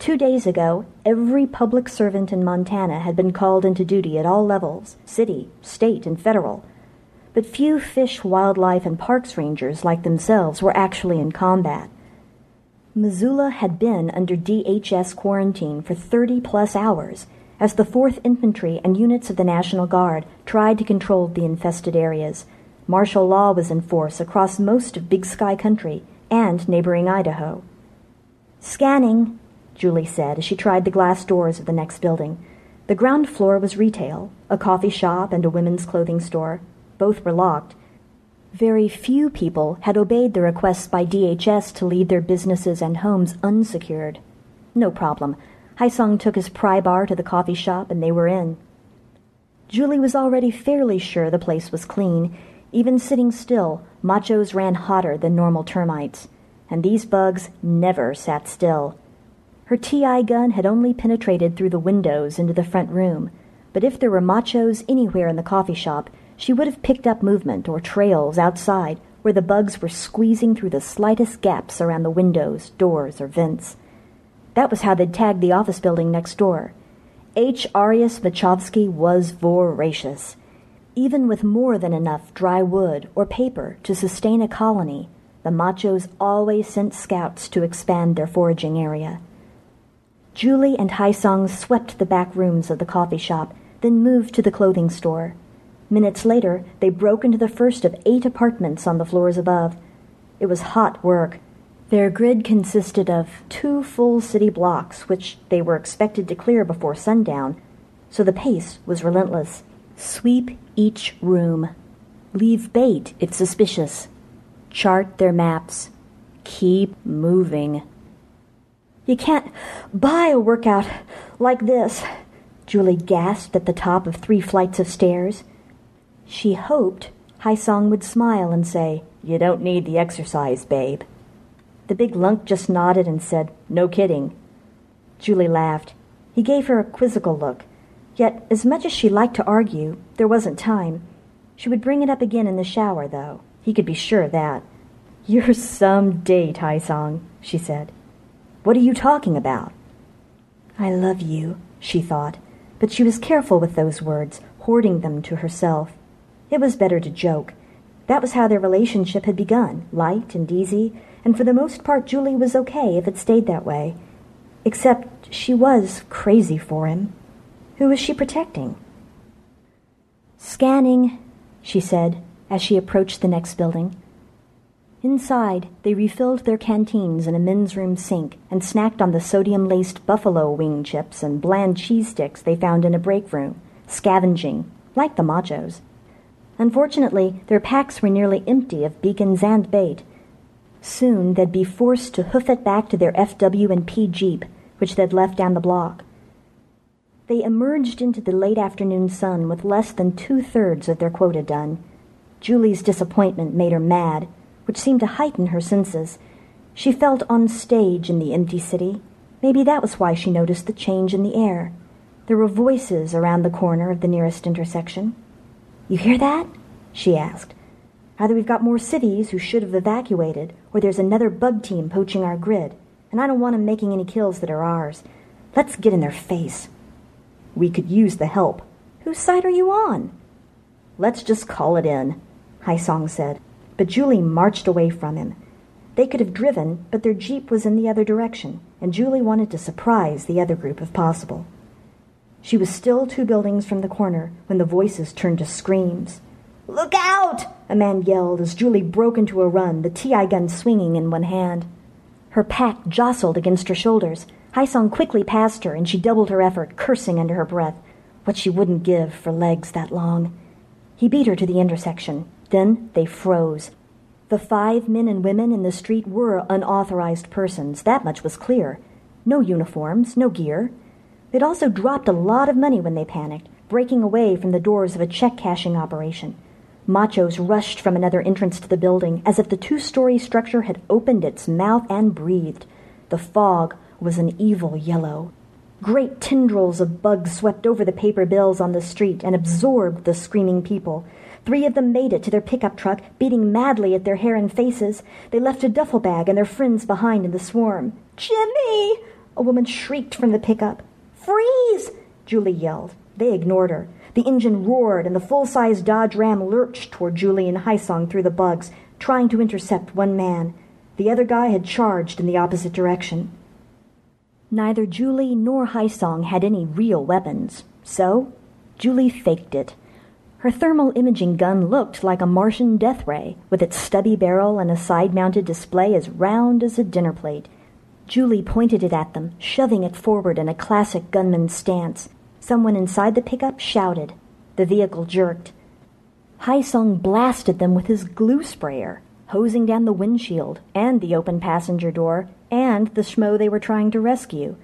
Two days ago, every public servant in Montana had been called into duty at all levels city, state, and federal. But few fish, wildlife, and parks rangers like themselves were actually in combat. Missoula had been under DHS quarantine for 30 plus hours as the 4th Infantry and units of the National Guard tried to control the infested areas. Martial law was in force across most of Big Sky Country and neighboring Idaho. Scanning, Julie said as she tried the glass doors of the next building. The ground floor was retail, a coffee shop and a women's clothing store. Both were locked. Very few people had obeyed the requests by DHS to leave their businesses and homes unsecured. No problem. Haisong took his pry bar to the coffee shop and they were in. Julie was already fairly sure the place was clean. Even sitting still, machos ran hotter than normal termites. And these bugs never sat still. Her TI gun had only penetrated through the windows into the front room, but if there were machos anywhere in the coffee shop, she would have picked up movement or trails outside where the bugs were squeezing through the slightest gaps around the windows, doors, or vents. That was how they'd tagged the office building next door. H. aureus Machovsky was voracious. Even with more than enough dry wood or paper to sustain a colony, the machos always sent scouts to expand their foraging area. Julie and Haisong swept the back rooms of the coffee shop, then moved to the clothing store. Minutes later, they broke into the first of eight apartments on the floors above. It was hot work. Their grid consisted of two full city blocks, which they were expected to clear before sundown, so the pace was relentless. Sweep each room. Leave bait if suspicious. Chart their maps. Keep moving. You can't buy a workout like this, Julie gasped at the top of three flights of stairs. She hoped Haisong would smile and say, You don't need the exercise, babe. The big lunk just nodded and said, No kidding. Julie laughed. He gave her a quizzical look. Yet, as much as she liked to argue, there wasn't time. She would bring it up again in the shower, though. He could be sure of that. You're some date, Haisong, she said. What are you talking about? I love you, she thought, but she was careful with those words, hoarding them to herself. It was better to joke. That was how their relationship had begun, light and easy, and for the most part Julie was okay if it stayed that way. Except she was crazy for him. Who was she protecting? Scanning, she said, as she approached the next building. Inside, they refilled their canteens in a men's room sink and snacked on the sodium laced buffalo wing chips and bland cheese sticks they found in a break room, scavenging, like the machos. Unfortunately, their packs were nearly empty of beacons and bait. Soon they'd be forced to hoof it back to their FW and P Jeep, which they'd left down the block. They emerged into the late afternoon sun with less than two thirds of their quota done. Julie's disappointment made her mad which seemed to heighten her senses. She felt on stage in the empty city. Maybe that was why she noticed the change in the air. There were voices around the corner of the nearest intersection. You hear that? she asked. Either we've got more cities who should have evacuated, or there's another bug team poaching our grid, and I don't want 'em making any kills that are ours. Let's get in their face. We could use the help. Whose side are you on? Let's just call it in, Haisong said, but Julie marched away from him. They could have driven, but their jeep was in the other direction, and Julie wanted to surprise the other group if possible. She was still two buildings from the corner when the voices turned to screams. Look out! A man yelled as Julie broke into a run, the TI gun swinging in one hand. Her pack jostled against her shoulders. Haisong quickly passed her, and she doubled her effort, cursing under her breath what she wouldn't give for legs that long. He beat her to the intersection. Then they froze. The five men and women in the street were unauthorized persons. That much was clear. No uniforms, no gear. They'd also dropped a lot of money when they panicked, breaking away from the doors of a check cashing operation. Machos rushed from another entrance to the building as if the two story structure had opened its mouth and breathed. The fog was an evil yellow. Great tendrils of bugs swept over the paper bills on the street and absorbed the screaming people. Three of them made it to their pickup truck, beating madly at their hair and faces. They left a duffel bag and their friends behind in the swarm. Jimmy! A woman shrieked from the pickup. Freeze! Julie yelled. They ignored her. The engine roared, and the full sized Dodge Ram lurched toward Julie and Haisong through the bugs, trying to intercept one man. The other guy had charged in the opposite direction. Neither Julie nor Haisong had any real weapons, so Julie faked it. Her thermal imaging gun looked like a Martian death ray, with its stubby barrel and a side mounted display as round as a dinner plate. Julie pointed it at them, shoving it forward in a classic gunman stance. Someone inside the pickup shouted. The vehicle jerked. Haisong blasted them with his glue sprayer, hosing down the windshield and the open passenger door and the schmo they were trying to rescue.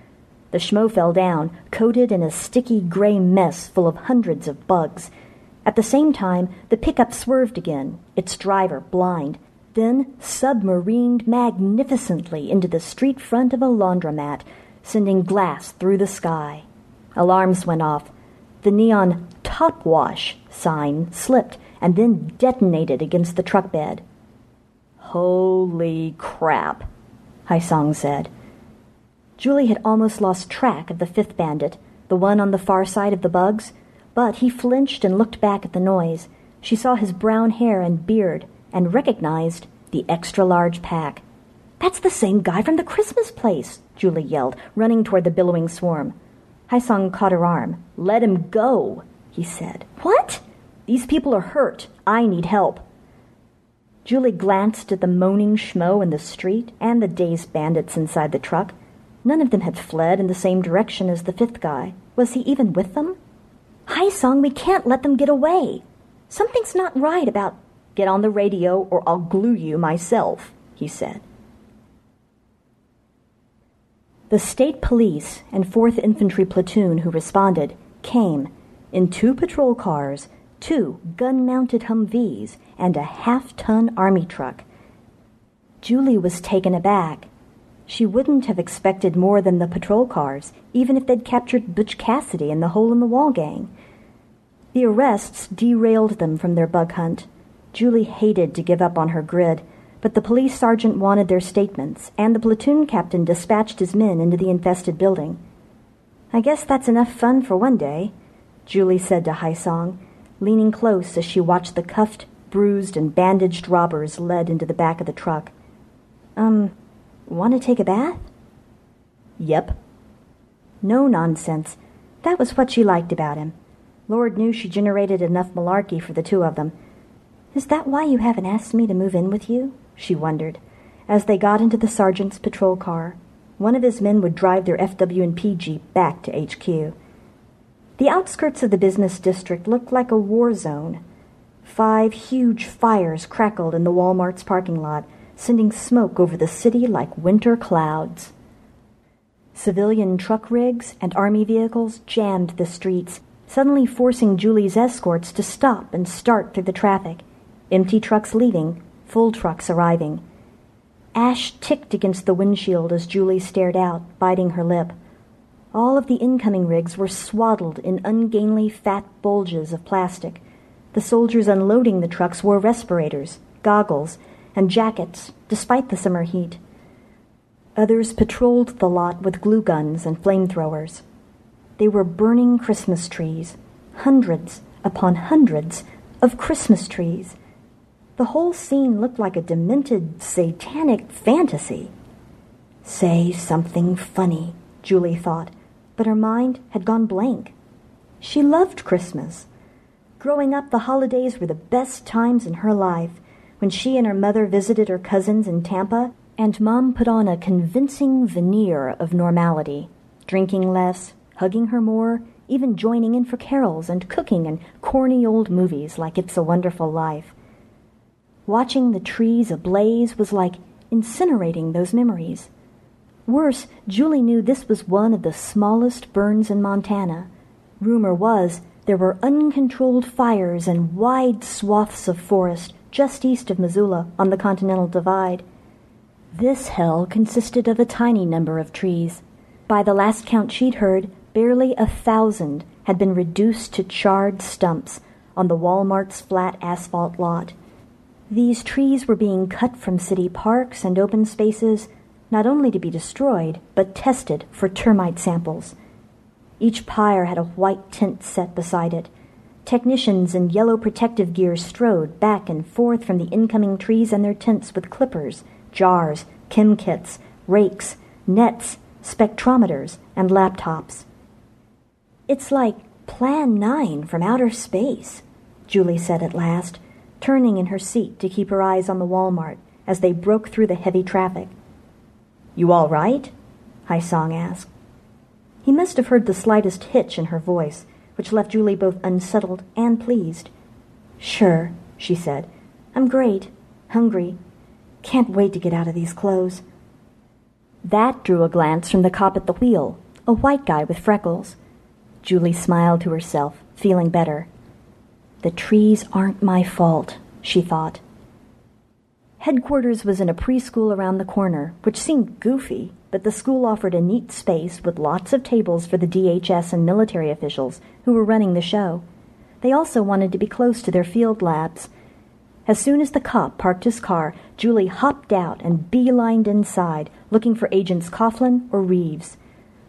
The schmo fell down, coated in a sticky gray mess full of hundreds of bugs. At the same time, the pickup swerved again, its driver blind, then submarined magnificently into the street front of a laundromat, sending glass through the sky. Alarms went off. The neon top wash sign slipped and then detonated against the truck bed. Holy crap, Haisong said. Julie had almost lost track of the fifth bandit, the one on the far side of the bugs, but he flinched and looked back at the noise. She saw his brown hair and beard and recognized the extra large pack. That's the same guy from the Christmas place, Julie yelled, running toward the billowing swarm. Haisong caught her arm. Let him go, he said. What? These people are hurt. I need help. Julie glanced at the moaning schmo in the street and the dazed bandits inside the truck. None of them had fled in the same direction as the fifth guy. Was he even with them? Haisong, we can't let them get away. Something's not right about get on the radio or I'll glue you myself, he said. The state police and 4th Infantry Platoon who responded came in two patrol cars, two gun mounted Humvees, and a half ton army truck. Julie was taken aback. She wouldn't have expected more than the patrol cars, even if they'd captured Butch Cassidy and the Hole in the Wall gang. The arrests derailed them from their bug hunt. Julie hated to give up on her grid but the police sergeant wanted their statements, and the platoon captain dispatched his men into the infested building. I guess that's enough fun for one day, Julie said to Haisong, leaning close as she watched the cuffed, bruised, and bandaged robbers led into the back of the truck. Um, want to take a bath? Yep. No nonsense. That was what she liked about him. Lord knew she generated enough malarkey for the two of them. Is that why you haven't asked me to move in with you? she wondered. As they got into the sergeant's patrol car, one of his men would drive their FW&P Jeep back to HQ. The outskirts of the business district looked like a war zone. Five huge fires crackled in the Walmart's parking lot, sending smoke over the city like winter clouds. Civilian truck rigs and army vehicles jammed the streets, suddenly forcing Julie's escorts to stop and start through the traffic. Empty trucks leaving, full trucks arriving. Ash ticked against the windshield as Julie stared out, biting her lip. All of the incoming rigs were swaddled in ungainly fat bulges of plastic. The soldiers unloading the trucks wore respirators, goggles and jackets despite the summer heat. Others patrolled the lot with glue guns and flamethrowers. They were burning Christmas trees, hundreds upon hundreds of Christmas trees. The whole scene looked like a demented, satanic fantasy. Say something funny, Julie thought, but her mind had gone blank. She loved Christmas. Growing up, the holidays were the best times in her life when she and her mother visited her cousins in Tampa, and Mom put on a convincing veneer of normality, drinking less, hugging her more, even joining in for carols and cooking and corny old movies like It's a Wonderful Life. Watching the trees ablaze was like incinerating those memories. Worse, Julie knew this was one of the smallest burns in Montana. Rumor was there were uncontrolled fires and wide swaths of forest just east of Missoula on the Continental Divide. This hell consisted of a tiny number of trees. By the last count she'd heard, barely a thousand had been reduced to charred stumps on the Walmart's flat asphalt lot. These trees were being cut from city parks and open spaces not only to be destroyed, but tested for termite samples. Each pyre had a white tent set beside it. Technicians in yellow protective gear strode back and forth from the incoming trees and their tents with clippers, jars, chem kits, rakes, nets, spectrometers, and laptops. It's like Plan 9 from outer space, Julie said at last, turning in her seat to keep her eyes on the Walmart as they broke through the heavy traffic. You all right? Song asked. He must have heard the slightest hitch in her voice, which left Julie both unsettled and pleased. Sure, she said. I'm great. Hungry. Can't wait to get out of these clothes. That drew a glance from the cop at the wheel, a white guy with freckles. Julie smiled to herself, feeling better. The trees aren't my fault, she thought. Headquarters was in a preschool around the corner, which seemed goofy, but the school offered a neat space with lots of tables for the DHS and military officials who were running the show. They also wanted to be close to their field labs. As soon as the cop parked his car, Julie hopped out and beelined inside, looking for agents Coughlin or Reeves.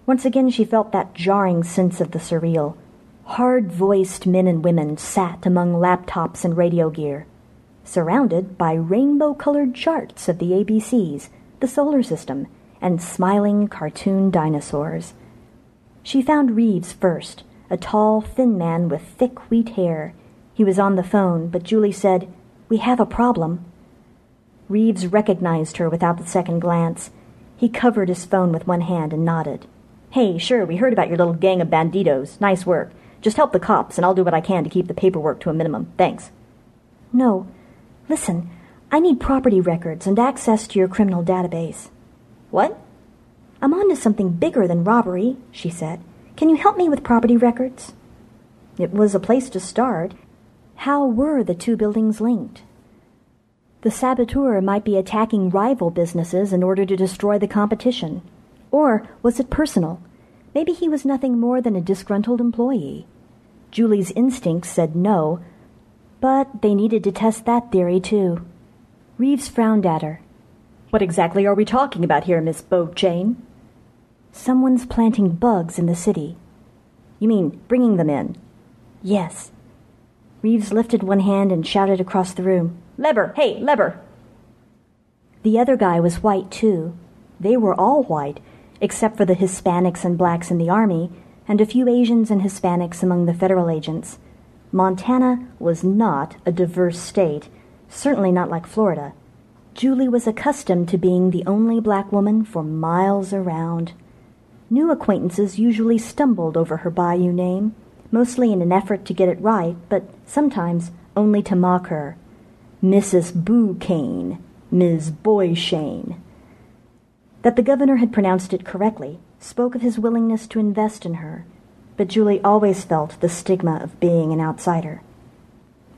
Once again, she felt that jarring sense of the surreal. Hard voiced men and women sat among laptops and radio gear surrounded by rainbow colored charts of the ABCs, the solar system, and smiling cartoon dinosaurs. She found Reeves first, a tall, thin man with thick wheat hair. He was on the phone, but Julie said, We have a problem. Reeves recognized her without the second glance. He covered his phone with one hand and nodded. Hey, sure, we heard about your little gang of banditos. Nice work. Just help the cops, and I'll do what I can to keep the paperwork to a minimum. Thanks. No, Listen, I need property records and access to your criminal database. What? I'm on to something bigger than robbery, she said. Can you help me with property records? It was a place to start. How were the two buildings linked? The saboteur might be attacking rival businesses in order to destroy the competition. Or was it personal? Maybe he was nothing more than a disgruntled employee. Julie's instincts said no, but they needed to test that theory, too. Reeves frowned at her. What exactly are we talking about here, Miss Beauchesne? Someone's planting bugs in the city. You mean bringing them in? Yes. Reeves lifted one hand and shouted across the room, Leber! Hey, Leber! The other guy was white, too. They were all white, except for the Hispanics and blacks in the army, and a few Asians and Hispanics among the federal agents. Montana was not a diverse state, certainly not like Florida. Julie was accustomed to being the only black woman for miles around. New acquaintances usually stumbled over her Bayou name, mostly in an effort to get it right, but sometimes only to mock her. Mrs. Boo Kane, Ms. Boyshane. That the governor had pronounced it correctly spoke of his willingness to invest in her but Julie always felt the stigma of being an outsider.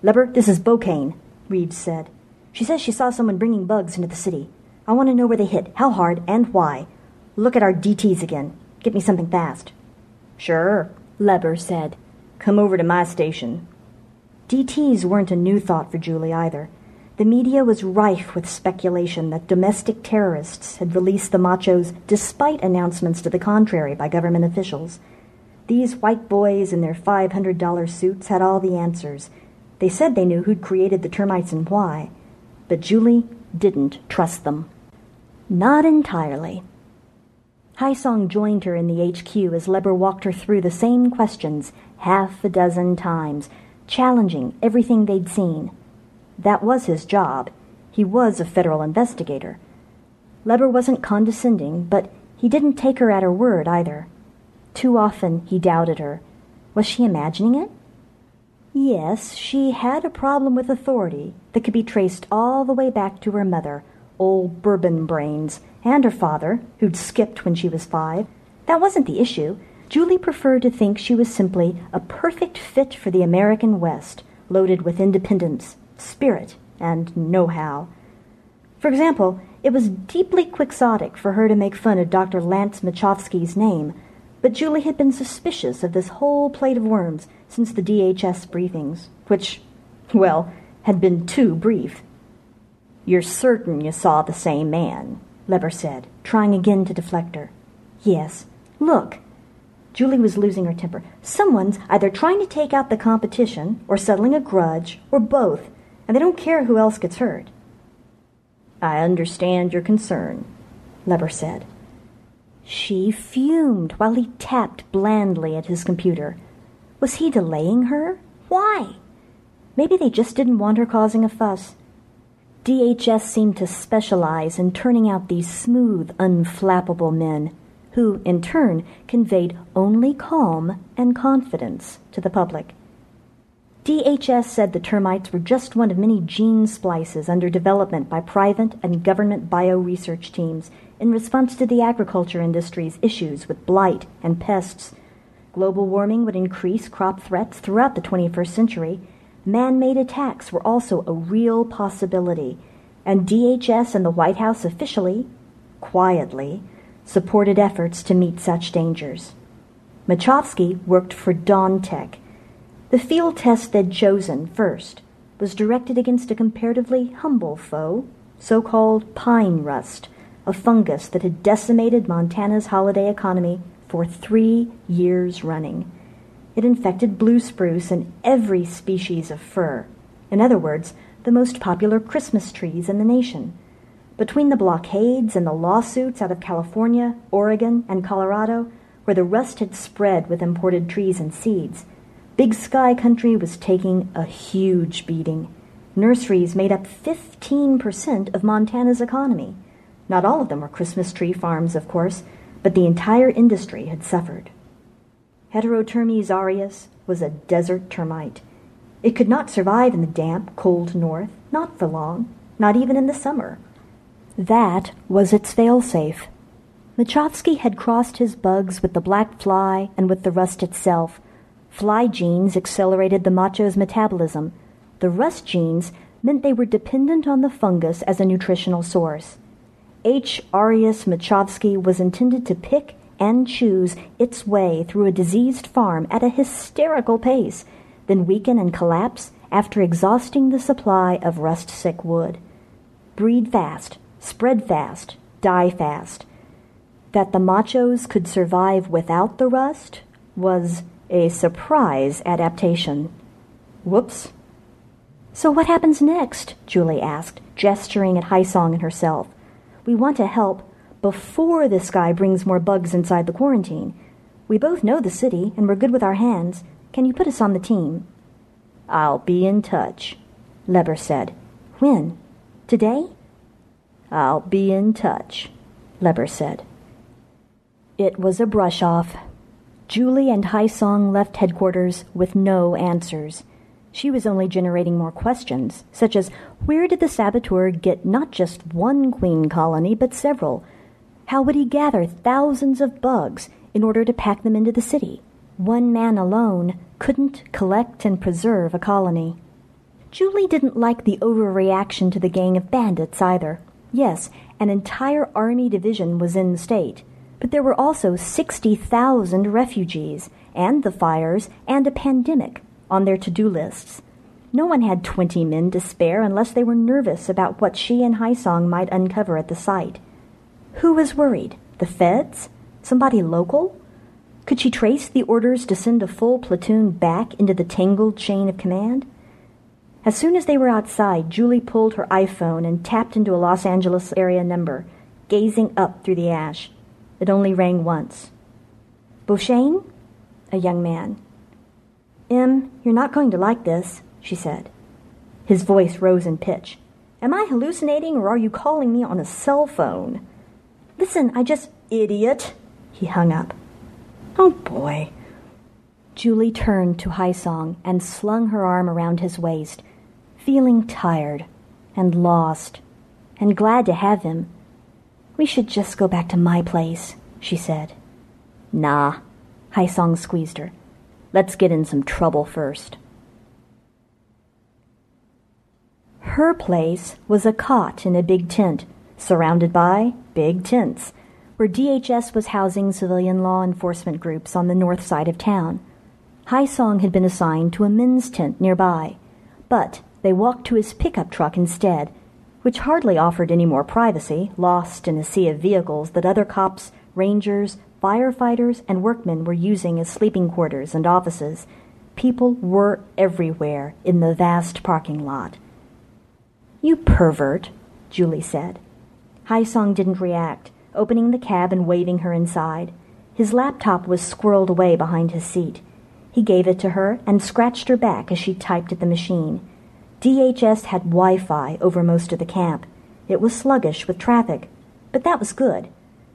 Leber, this is Beauchesne, Reeves said. She says she saw someone bringing bugs into the city. I want to know where they hit, how hard, and why. Look at our DTs again. Get me something fast. Sure, Leber said. Come over to my station. DTs weren't a new thought for Julie either. The media was rife with speculation that domestic terrorists had released the machos despite announcements to the contrary by government officials. These white boys in their $500 suits had all the answers. They said they knew who'd created the termites and why, but Julie didn't trust them. Not entirely. Song joined her in the HQ as Leber walked her through the same questions half a dozen times, challenging everything they'd seen. That was his job. He was a federal investigator. Leber wasn't condescending, but he didn't take her at her word either. Too often he doubted her. Was she imagining it? Yes, she had a problem with authority that could be traced all the way back to her mother, old Bourbon Brains, and her father, who'd skipped when she was five. That wasn't the issue. Julie preferred to think she was simply a perfect fit for the American West, loaded with independence, spirit, and know how. For example, it was deeply quixotic for her to make fun of Dr. Lance Machowski's name, but Julie had been suspicious of this whole plate of worms since the DHS briefings, which, well, had been too brief. You're certain you saw the same man, Leber said, trying again to deflect her. Yes. Look. Julie was losing her temper. Someone's either trying to take out the competition, or settling a grudge, or both, and they don't care who else gets hurt. I understand your concern, Leber said. She fumed while he tapped blandly at his computer. Was he delaying her? Why? Maybe they just didn't want her causing a fuss. DHS seemed to specialize in turning out these smooth, unflappable men, who, in turn, conveyed only calm and confidence to the public. DHS said the termites were just one of many gene splices under development by private and government bioresearch teams in response to the agriculture industry's issues with blight and pests. Global warming would increase crop threats throughout the 21st century. Man made attacks were also a real possibility, and DHS and the White House officially, quietly, supported efforts to meet such dangers. Machowski worked for DawnTech the field test they'd chosen first was directed against a comparatively humble foe, so called pine rust, a fungus that had decimated Montana's holiday economy for three years running. It infected blue spruce and every species of fir. In other words, the most popular Christmas trees in the nation. Between the blockades and the lawsuits out of California, Oregon, and Colorado, where the rust had spread with imported trees and seeds, Big Sky Country was taking a huge beating. Nurseries made up 15% of Montana's economy. Not all of them were Christmas tree farms, of course, but the entire industry had suffered. Heterotermes aureus was a desert termite. It could not survive in the damp, cold north, not for long, not even in the summer. That was its failsafe. Machowski had crossed his bugs with the black fly and with the rust itself, Fly genes accelerated the macho's metabolism. The rust genes meant they were dependent on the fungus as a nutritional source. H. aureus machowski was intended to pick and choose its way through a diseased farm at a hysterical pace, then weaken and collapse after exhausting the supply of rust sick wood. Breed fast, spread fast, die fast. That the machos could survive without the rust was a surprise adaptation. Whoops. So what happens next? Julie asked, gesturing at Haisong and herself. We want to help before this guy brings more bugs inside the quarantine. We both know the city and we're good with our hands. Can you put us on the team? I'll be in touch, Leber said. When? Today? I'll be in touch, Leber said. It was a brush off. Julie and Haisong left headquarters with no answers. She was only generating more questions, such as where did the saboteur get not just one queen colony, but several? How would he gather thousands of bugs in order to pack them into the city? One man alone couldn't collect and preserve a colony. Julie didn't like the overreaction to the gang of bandits either. Yes, an entire army division was in the state but there were also 60,000 refugees, and the fires, and a pandemic on their to do lists. No one had twenty men to spare unless they were nervous about what she and Haisong might uncover at the site. Who was worried? The feds? Somebody local? Could she trace the orders to send a full platoon back into the tangled chain of command? As soon as they were outside, Julie pulled her iPhone and tapped into a Los Angeles area number, gazing up through the ash. It only rang once. Beauchesne? A young man. Em, you're not going to like this, she said. His voice rose in pitch. Am I hallucinating or are you calling me on a cell phone? Listen, I just. Idiot! He hung up. Oh boy. Julie turned to Haisong and slung her arm around his waist, feeling tired and lost and glad to have him. We should just go back to my place, she said. Nah, Haisong squeezed her. Let's get in some trouble first. Her place was a cot in a big tent, surrounded by big tents, where DHS was housing civilian law enforcement groups on the north side of town. Haisong had been assigned to a men's tent nearby, but they walked to his pickup truck instead, which hardly offered any more privacy, lost in a sea of vehicles that other cops, rangers, firefighters, and workmen were using as sleeping quarters and offices. People were everywhere in the vast parking lot. You pervert, Julie said. Haisong didn't react, opening the cab and waving her inside. His laptop was squirreled away behind his seat. He gave it to her and scratched her back as she typed at the machine. DHS had Wi Fi over most of the camp. It was sluggish with traffic, but that was good.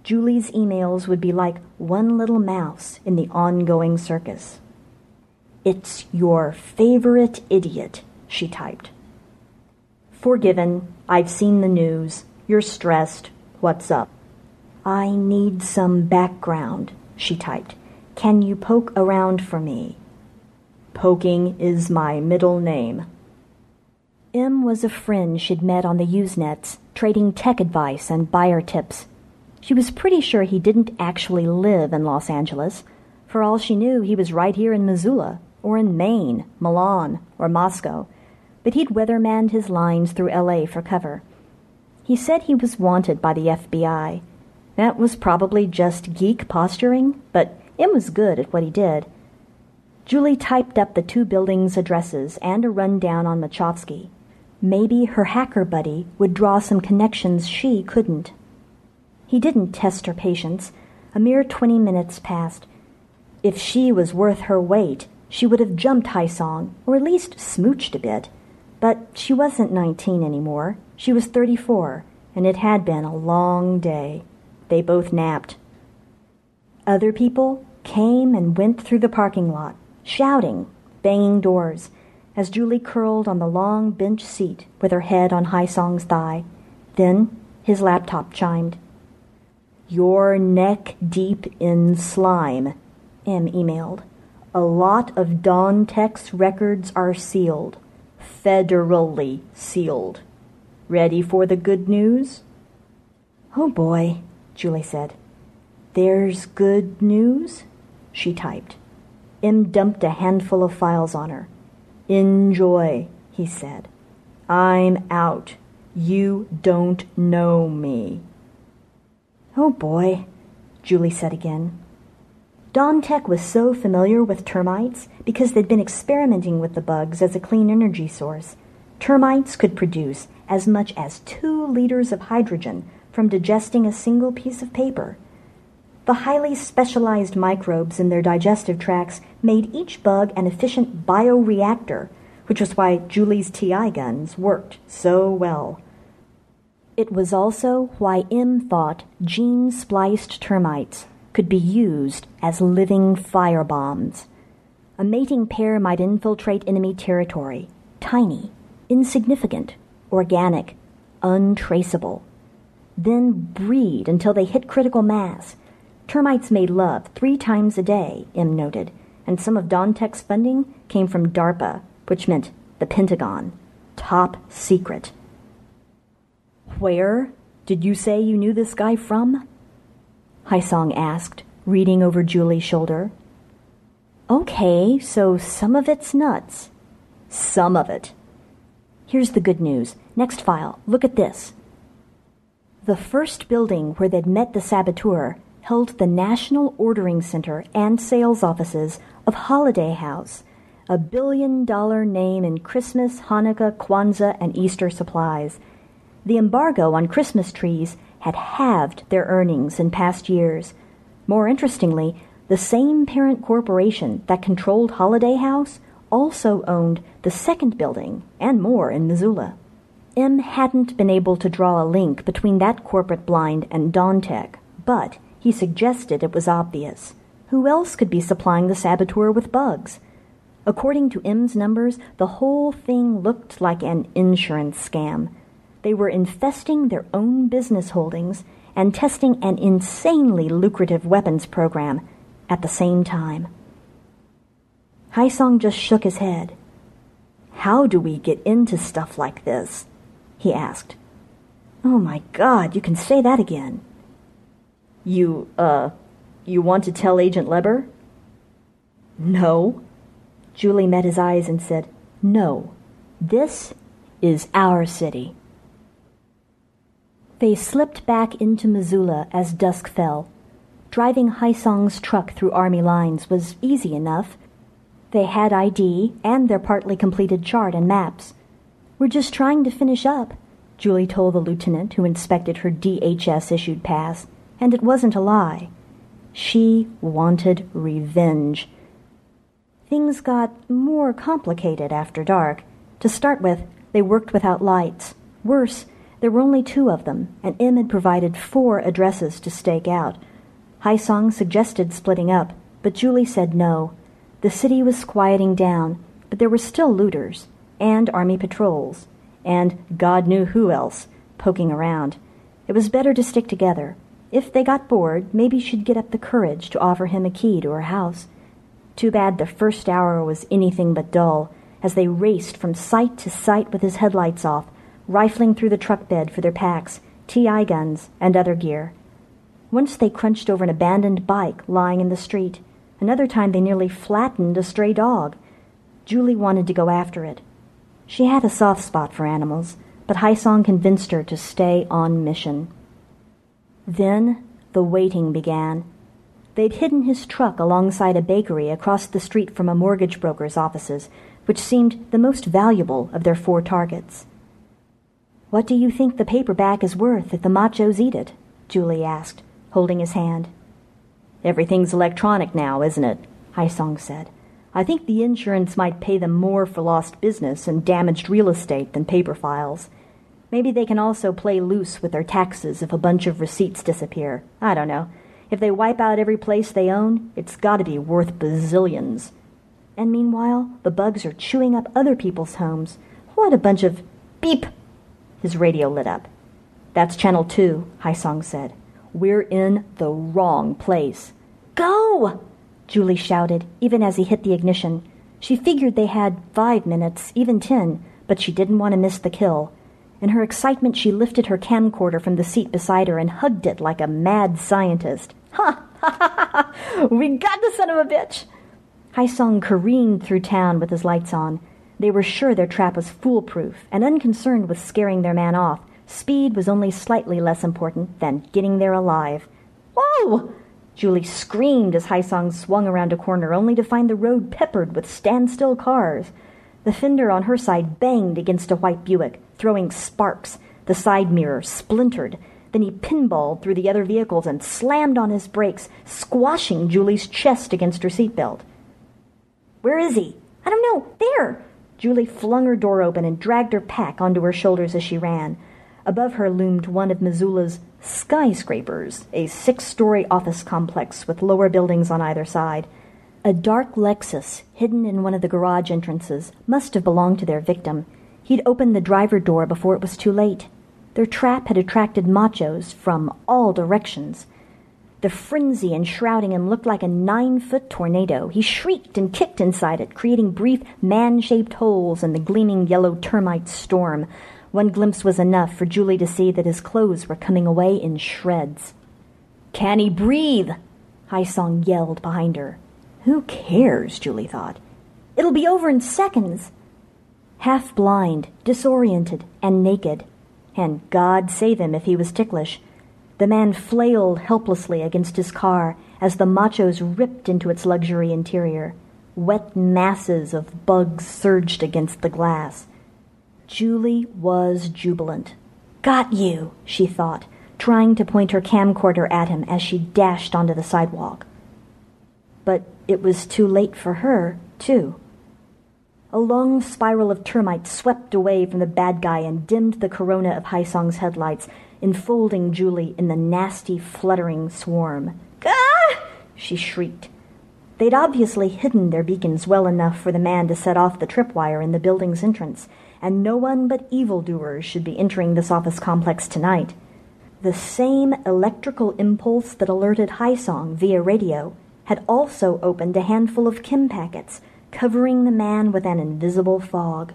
Julie's emails would be like one little mouse in the ongoing circus. It's your favorite idiot, she typed. Forgiven. I've seen the news. You're stressed. What's up? I need some background, she typed. Can you poke around for me? Poking is my middle name. M was a friend she'd met on the Usenets, trading tech advice and buyer tips. She was pretty sure he didn't actually live in Los Angeles. For all she knew, he was right here in Missoula, or in Maine, Milan, or Moscow. But he'd weathermanned his lines through LA for cover. He said he was wanted by the FBI. That was probably just geek posturing, but M was good at what he did. Julie typed up the two buildings' addresses and a rundown on Machowski. Maybe her hacker buddy would draw some connections she couldn't. He didn't test her patience. A mere twenty minutes passed. If she was worth her weight, she would have jumped Haisong, or at least smooched a bit. But she wasn't nineteen anymore. She was thirty-four, and it had been a long day. They both napped. Other people came and went through the parking lot, shouting, banging doors as Julie curled on the long bench seat with her head on Haisong's thigh. Then his laptop chimed. Your neck deep in slime, M emailed. A lot of Dawn Tech's records are sealed. Federally sealed. Ready for the good news? Oh boy, Julie said. There's good news? She typed. M dumped a handful of files on her. Enjoy, he said. I'm out. You don't know me. Oh boy, Julie said again. Dawn Tech was so familiar with termites because they'd been experimenting with the bugs as a clean energy source. Termites could produce as much as two liters of hydrogen from digesting a single piece of paper. The highly specialized microbes in their digestive tracts made each bug an efficient bioreactor, which was why Julie's TI guns worked so well. It was also why M thought gene spliced termites could be used as living firebombs. A mating pair might infiltrate enemy territory, tiny, insignificant, organic, untraceable. Then breed until they hit critical mass Termites made love three times a day, M noted, and some of Dawn Tech's funding came from DARPA, which meant the Pentagon. Top secret. Where did you say you knew this guy from? Haisong asked, reading over Julie's shoulder. Okay, so some of it's nuts. Some of it. Here's the good news. Next file. Look at this. The first building where they'd met the saboteur held the National Ordering Center and sales offices of Holiday House, a billion dollar name in Christmas, Hanukkah, Kwanzaa, and Easter supplies. The embargo on Christmas trees had halved their earnings in past years. More interestingly, the same parent corporation that controlled Holiday House also owned the second building and more in Missoula. M hadn't been able to draw a link between that corporate blind and Dawntech, but he suggested it was obvious. Who else could be supplying the saboteur with bugs? According to M's numbers, the whole thing looked like an insurance scam. They were infesting their own business holdings and testing an insanely lucrative weapons program at the same time. Haisong just shook his head. How do we get into stuff like this? he asked. Oh my god, you can say that again. You, uh, you want to tell Agent Leber? No. Julie met his eyes and said, No. This is our city. They slipped back into Missoula as dusk fell. Driving Haisong's truck through Army lines was easy enough. They had ID and their partly completed chart and maps. We're just trying to finish up, Julie told the lieutenant who inspected her DHS issued pass, and it wasn't a lie. She wanted revenge. Things got more complicated after dark. To start with, they worked without lights. Worse, there were only two of them, and M had provided four addresses to stake out. Haisong suggested splitting up, but Julie said no. The city was quieting down, but there were still looters, and army patrols, and God knew who else, poking around. It was better to stick together. If they got bored, maybe she'd get up the courage to offer him a key to her house. Too bad the first hour was anything but dull, as they raced from site to site with his headlights off, rifling through the truck bed for their packs, TI guns, and other gear. Once they crunched over an abandoned bike lying in the street. Another time they nearly flattened a stray dog. Julie wanted to go after it. She had a soft spot for animals, but Haisong convinced her to stay on mission. Then the waiting began. They'd hidden his truck alongside a bakery across the street from a mortgage broker's offices, which seemed the most valuable of their four targets. What do you think the paperback is worth if the machos eat it? Julie asked, holding his hand. Everything's electronic now, isn't it? Haisong said. I think the insurance might pay them more for lost business and damaged real estate than paper files. Maybe they can also play loose with their taxes if a bunch of receipts disappear. I don't know. If they wipe out every place they own, it's got to be worth bazillions. And meanwhile, the bugs are chewing up other people's homes. What a bunch of beep! His radio lit up. That's Channel 2, Haisong said. We're in the wrong place. Go! Julie shouted, even as he hit the ignition. She figured they had five minutes, even ten, but she didn't want to miss the kill. In her excitement, she lifted her camcorder from the seat beside her and hugged it like a mad scientist. Ha! Ha ha ha! We got the son of a bitch! Haisong careened through town with his lights on. They were sure their trap was foolproof and unconcerned with scaring their man off. Speed was only slightly less important than getting there alive. Whoa! Julie screamed as Haisong swung around a corner, only to find the road peppered with standstill cars. The fender on her side banged against a white Buick, throwing sparks. The side mirror splintered. Then he pinballed through the other vehicles and slammed on his brakes, squashing Julie's chest against her seatbelt. Where is he? I don't know. There! Julie flung her door open and dragged her pack onto her shoulders as she ran. Above her loomed one of Missoula's skyscrapers, a six story office complex with lower buildings on either side. A dark Lexus, hidden in one of the garage entrances, must have belonged to their victim. He'd opened the driver door before it was too late. Their trap had attracted machos from all directions. The frenzy enshrouding him looked like a nine foot tornado. He shrieked and kicked inside it, creating brief man shaped holes in the gleaming yellow termite storm. One glimpse was enough for Julie to see that his clothes were coming away in shreds. Can he breathe? Haisong yelled behind her. Who cares? Julie thought. It'll be over in seconds. half blind, disoriented, and naked. And God save him if he was ticklish. The man flailed helplessly against his car as the machos ripped into its luxury interior. Wet masses of bugs surged against the glass. Julie was jubilant. Got you, she thought, trying to point her camcorder at him as she dashed onto the sidewalk. But it was too late for her, too. A long spiral of termites swept away from the bad guy and dimmed the corona of Haisong's headlights, enfolding Julie in the nasty, fluttering swarm. Ah! she shrieked. They'd obviously hidden their beacons well enough for the man to set off the tripwire in the building's entrance, and no one but evildoers should be entering this office complex tonight. The same electrical impulse that alerted Haisong via radio had also opened a handful of chem packets, covering the man with an invisible fog.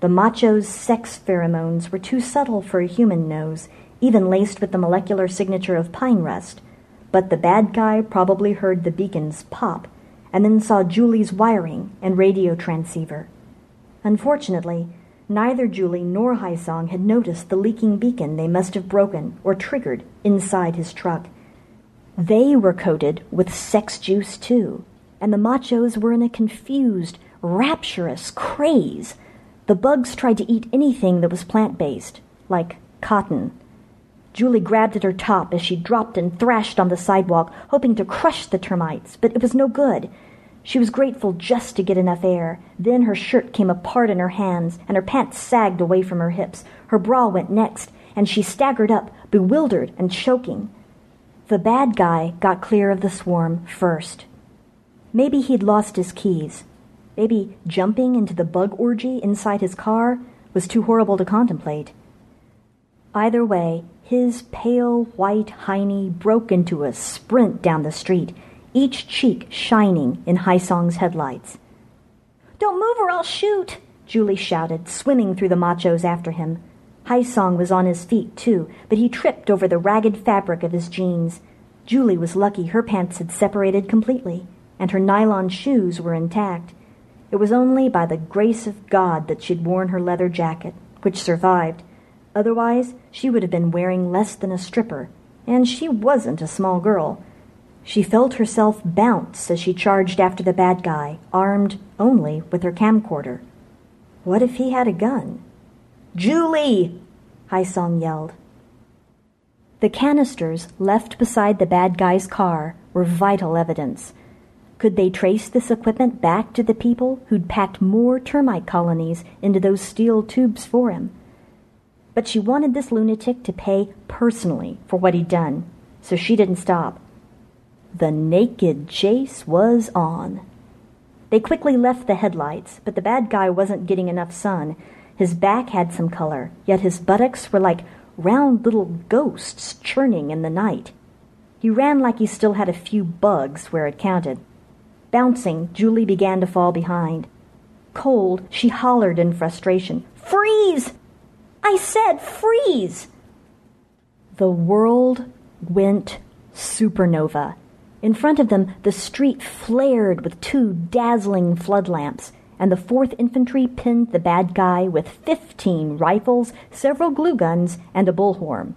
The macho's sex pheromones were too subtle for a human nose, even laced with the molecular signature of pine rust. But the bad guy probably heard the beacons pop, and then saw Julie's wiring and radio transceiver. Unfortunately, neither Julie nor Haisong had noticed the leaking beacon they must have broken or triggered inside his truck. They were coated with sex juice too, and the machos were in a confused, rapturous craze. The bugs tried to eat anything that was plant based, like cotton. Julie grabbed at her top as she dropped and thrashed on the sidewalk, hoping to crush the termites, but it was no good. She was grateful just to get enough air. Then her shirt came apart in her hands, and her pants sagged away from her hips. Her bra went next, and she staggered up, bewildered and choking. The bad guy got clear of the swarm first. Maybe he'd lost his keys. Maybe jumping into the bug orgy inside his car was too horrible to contemplate. Either way, his pale white hiney broke into a sprint down the street, each cheek shining in Haisong's headlights. Don't move or I'll shoot, Julie shouted, swimming through the machos after him. Haisong was on his feet, too, but he tripped over the ragged fabric of his jeans. Julie was lucky her pants had separated completely, and her nylon shoes were intact. It was only by the grace of God that she'd worn her leather jacket, which survived. Otherwise, she would have been wearing less than a stripper, and she wasn't a small girl. She felt herself bounce as she charged after the bad guy, armed only with her camcorder. What if he had a gun? Julie! Haisong yelled. The canisters left beside the bad guy's car were vital evidence. Could they trace this equipment back to the people who'd packed more termite colonies into those steel tubes for him? But she wanted this lunatic to pay personally for what he'd done, so she didn't stop. The naked chase was on. They quickly left the headlights, but the bad guy wasn't getting enough sun, his back had some color, yet his buttocks were like round little ghosts churning in the night. He ran like he still had a few bugs where it counted. Bouncing, Julie began to fall behind. Cold, she hollered in frustration, Freeze! I said freeze! The world went supernova. In front of them, the street flared with two dazzling flood lamps and the 4th Infantry pinned the bad guy with 15 rifles, several glue guns, and a bullhorn.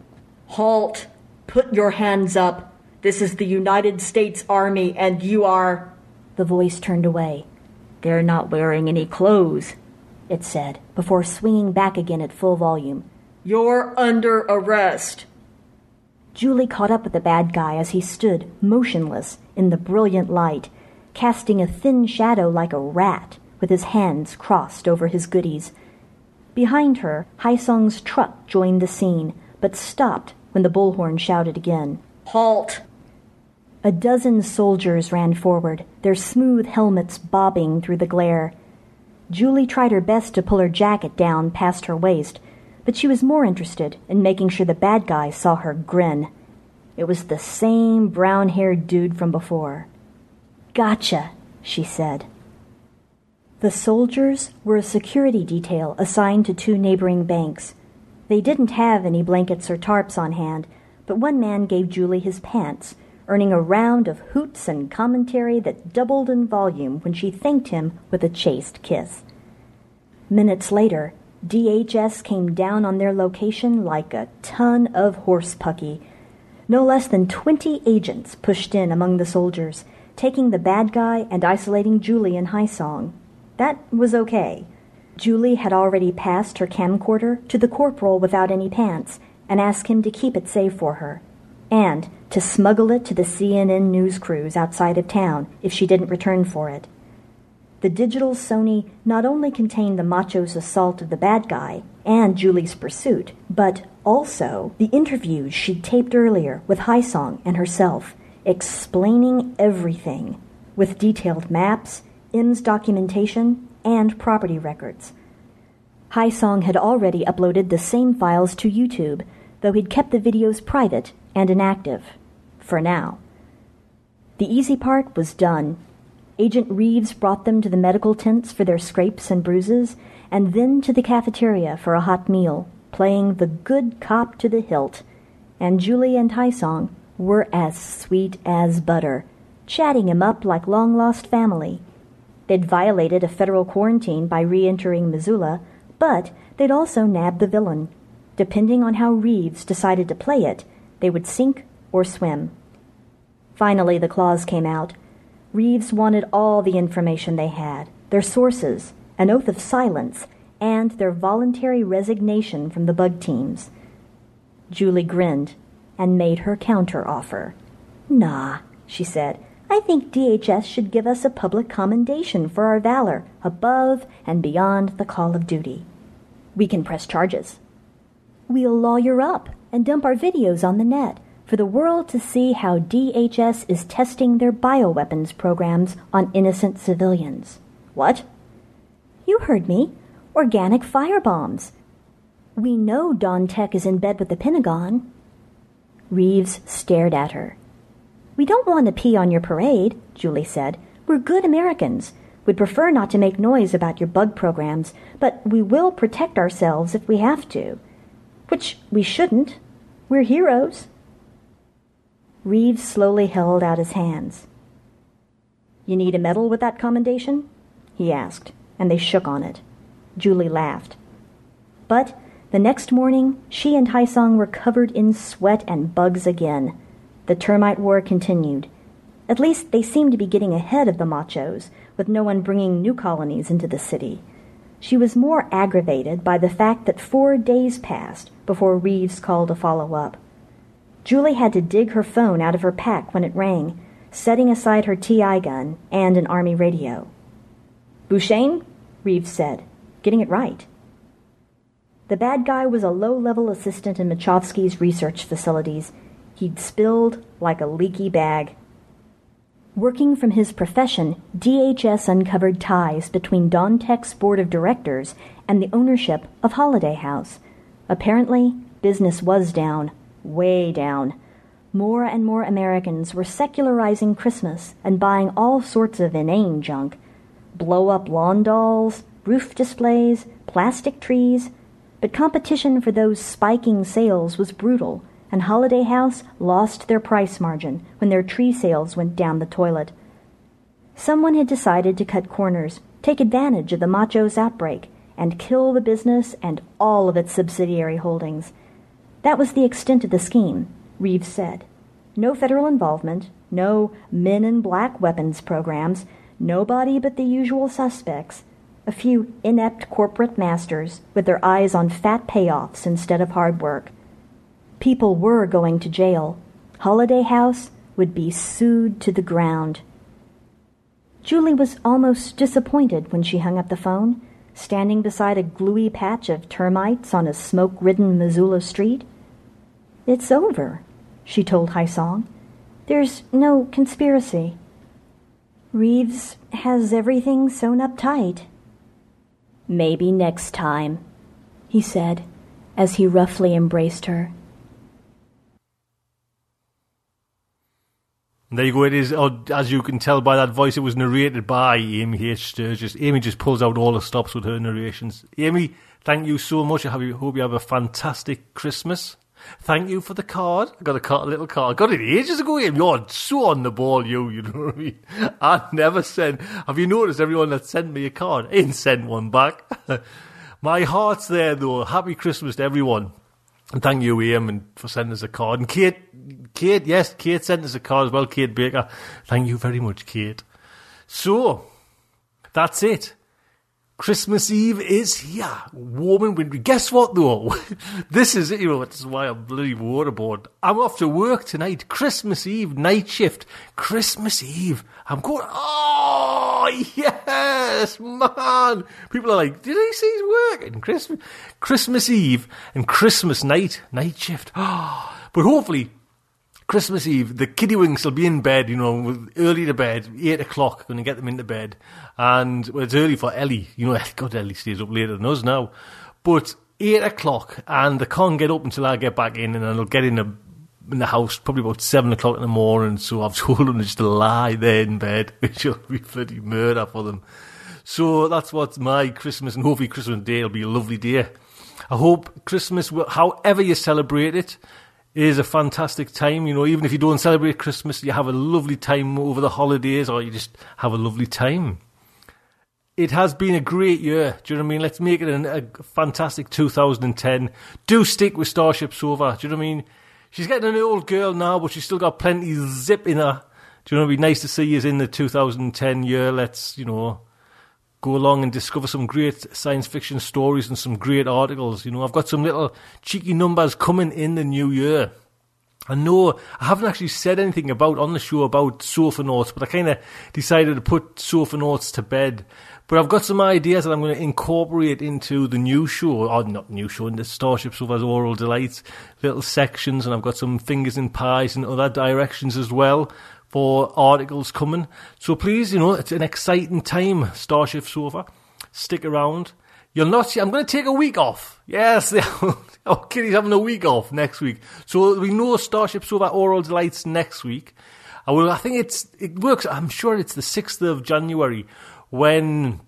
Halt! Put your hands up! This is the United States Army, and you are. The voice turned away. They're not wearing any clothes, it said, before swinging back again at full volume. You're under arrest. Julie caught up with the bad guy as he stood, motionless, in the brilliant light, casting a thin shadow like a rat with his hands crossed over his goodies. Behind her, Haisong's truck joined the scene, but stopped when the bullhorn shouted again. Halt! A dozen soldiers ran forward, their smooth helmets bobbing through the glare. Julie tried her best to pull her jacket down past her waist, but she was more interested in making sure the bad guy saw her grin. It was the same brown haired dude from before. Gotcha, she said. The soldiers were a security detail assigned to two neighboring banks. They didn't have any blankets or tarps on hand, but one man gave Julie his pants, earning a round of hoots and commentary that doubled in volume when she thanked him with a chaste kiss. Minutes later, DHS came down on their location like a ton of horse pucky. No less than 20 agents pushed in among the soldiers, taking the bad guy and isolating Julie and Song. That was okay. Julie had already passed her camcorder to the corporal without any pants and asked him to keep it safe for her, and to smuggle it to the CNN news crews outside of town if she didn't return for it. The digital Sony not only contained the macho's assault of the bad guy and Julie's pursuit, but also the interviews she'd taped earlier with Song and herself, explaining everything, with detailed maps, M's documentation, and property records. Song had already uploaded the same files to YouTube, though he'd kept the videos private and inactive. For now. The easy part was done. Agent Reeves brought them to the medical tents for their scrapes and bruises, and then to the cafeteria for a hot meal, playing the good cop to the hilt. And Julie and Song were as sweet as butter, chatting him up like long lost family. They'd violated a federal quarantine by re entering Missoula, but they'd also nabbed the villain. Depending on how Reeves decided to play it, they would sink or swim. Finally, the clause came out. Reeves wanted all the information they had their sources, an oath of silence, and their voluntary resignation from the bug teams. Julie grinned and made her counteroffer. Nah, she said. I think DHS should give us a public commendation for our valor above and beyond the call of duty. We can press charges. We'll lawyer up and dump our videos on the net for the world to see how DHS is testing their bioweapons programs on innocent civilians. What? You heard me. Organic firebombs. We know Dawn Tech is in bed with the Pentagon. Reeves stared at her. We don't want to pee on your parade, Julie said. We're good Americans. We'd prefer not to make noise about your bug programs, but we will protect ourselves if we have to. Which we shouldn't. We're heroes. Reeves slowly held out his hands. You need a medal with that commendation? he asked, and they shook on it. Julie laughed. But the next morning, she and Song were covered in sweat and bugs again. The termite war continued. At least they seemed to be getting ahead of the machos, with no one bringing new colonies into the city. She was more aggravated by the fact that four days passed before Reeves called to follow up. Julie had to dig her phone out of her pack when it rang, setting aside her TI gun and an army radio. Beauchesne? Reeves said, getting it right. The bad guy was a low level assistant in Machowski's research facilities. He'd spilled like a leaky bag. Working from his profession, DHS uncovered ties between DawnTech's board of directors and the ownership of Holiday House. Apparently, business was down, way down. More and more Americans were secularizing Christmas and buying all sorts of inane junk blow up lawn dolls, roof displays, plastic trees. But competition for those spiking sales was brutal, and Holiday House lost their price margin when their tree sales went down the toilet. Someone had decided to cut corners, take advantage of the macho's outbreak, and kill the business and all of its subsidiary holdings. That was the extent of the scheme, Reeves said. No federal involvement, no men in black weapons programs, nobody but the usual suspects, a few inept corporate masters with their eyes on fat payoffs instead of hard work. People were going to jail. Holiday House would be sued to the ground. Julie was almost disappointed when she hung up the phone standing beside a gluey patch of termites on a smoke ridden Missoula street. It's over, she told Song. There's no conspiracy. Reeves has everything sewn up tight. Maybe next time, he said as he roughly embraced her. There you go. It is, oh, as you can tell by that voice, it was narrated by Amy H. Sturgis. Amy just pulls out all the stops with her narrations. Amy, thank you so much. I hope you have a fantastic Christmas. Thank you for the card. I got a, card, a little card. I got it ages ago. Ian. You're so on the ball, you. You know what I mean? (laughs) I never send. Have you noticed everyone that sent me a card ain't sent one back? (laughs) My heart's there though. Happy Christmas to everyone. And thank you, Ian, for sending us a card. And Kate, Kate, yes, Kate sent us a card as well. Kate Baker. Thank you very much, Kate. So, that's it. Christmas Eve is here. Warm and wintry. Guess what though? (laughs) this is it, you know, this is why I'm bloody waterboard. I'm off to work tonight. Christmas Eve, night shift. Christmas Eve. I'm going, oh, yes, man. People are like, did he say he's working? Christmas, Christmas Eve and Christmas night, night shift. (gasps) But hopefully Christmas Eve, the kiddywinks will be in bed, you know, early to bed, 8 o'clock, going to get them into bed. And well, it's early for Ellie. You know, (laughs) God, Ellie stays up later than us now. But 8 o'clock, and they can't get up until I get back in, and then I'll get in the, in the house probably about 7 o'clock in the morning. So I've (laughs) told them just to lie there in bed, (laughs) which will be bloody murder for them. So that's what my Christmas, and hopefully Christmas Day will be a lovely day. I hope Christmas, however you celebrate it, is a fantastic time. You know, even if you don't celebrate Christmas, you have a lovely time over the holidays or you just have a lovely time. It has been a great year. Do you know what I mean? Let's make it a, a fantastic 2010. Do stick with Starship Sofa. Do you know what I mean? She's getting an old girl now, but she's still got plenty zip in her. Do you know? It'd be nice to see you in the 2010 year. Let's, you know, go along and discover some great science fiction stories and some great articles. You know, I've got some little cheeky numbers coming in the new year. I know I haven't actually said anything about on the show about Sofanauts, but I kind of decided to put Sofanauts to bed. But I've got some ideas that I'm going to incorporate into the new show, or not new show, into Starship Sofa's Aural Delights, little sections, and I've got some fingers in pies and other directions as well for articles coming. So please, you know, it's an exciting time, Starship Sofa. Stick around. You'll not see, I'm going to take a week off. Yes, (laughs) oh, Kitty's having a week off next week. So we know Starship Sofa Aural Delights next week. I will, I think it's, it works, I'm sure it's the 6th of January when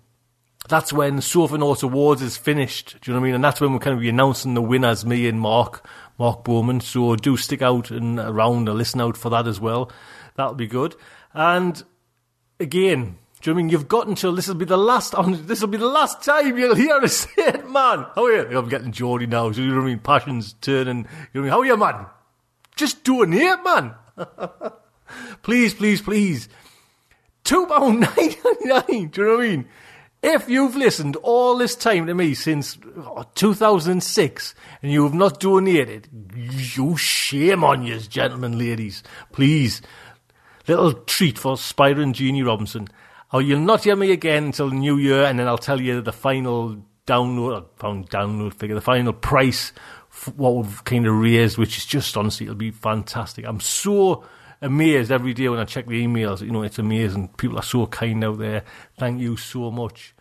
that's when Notes Awards is finished. Do you know what I mean? And that's when we're kind of be announcing the winners, me and Mark, Mark Bowman. So do stick out and around and listen out for that as well. That'll be good. And again, do you mean you've got until this will be the last this will be the last time you'll hear us say it, man. How are you? I'm getting Geordie now, so you know what I mean? Passion's turning. You know what I mean? How are you, man? Just doing it, man. (laughs) please, please, please. Two pound nine ninety nine. Do you know what I mean? If you've listened all this time to me since oh, 2006 and you have not donated, you shame on you, gentlemen, ladies. Please little treat for Spyro and Robinson. Oh, you'll not hear me again until new year, and then I'll tell you the final download, uh, found download figure, the final price, what we've kind of raised, which is just honestly, it'll be fantastic. I'm so amazed every day when I check the emails. You know, it's amazing. People are so kind out there. Thank you so much.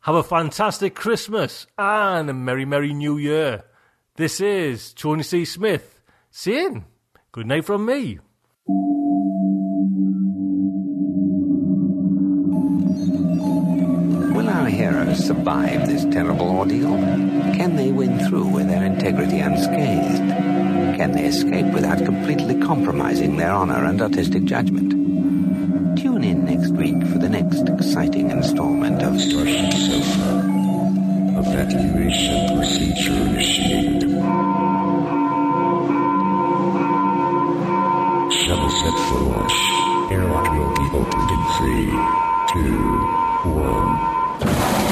Have a fantastic Christmas and a merry, merry new year. This is Tony C. Smith saying good night from me. Survive this terrible ordeal? Can they win through with their integrity unscathed? Can they escape without completely compromising their honor and artistic judgment? Tune in next week for the next exciting installment of Starship Sofa. Evacuation procedure initiated. Shuttle set for launch. Airlock will be opened in three, two, one.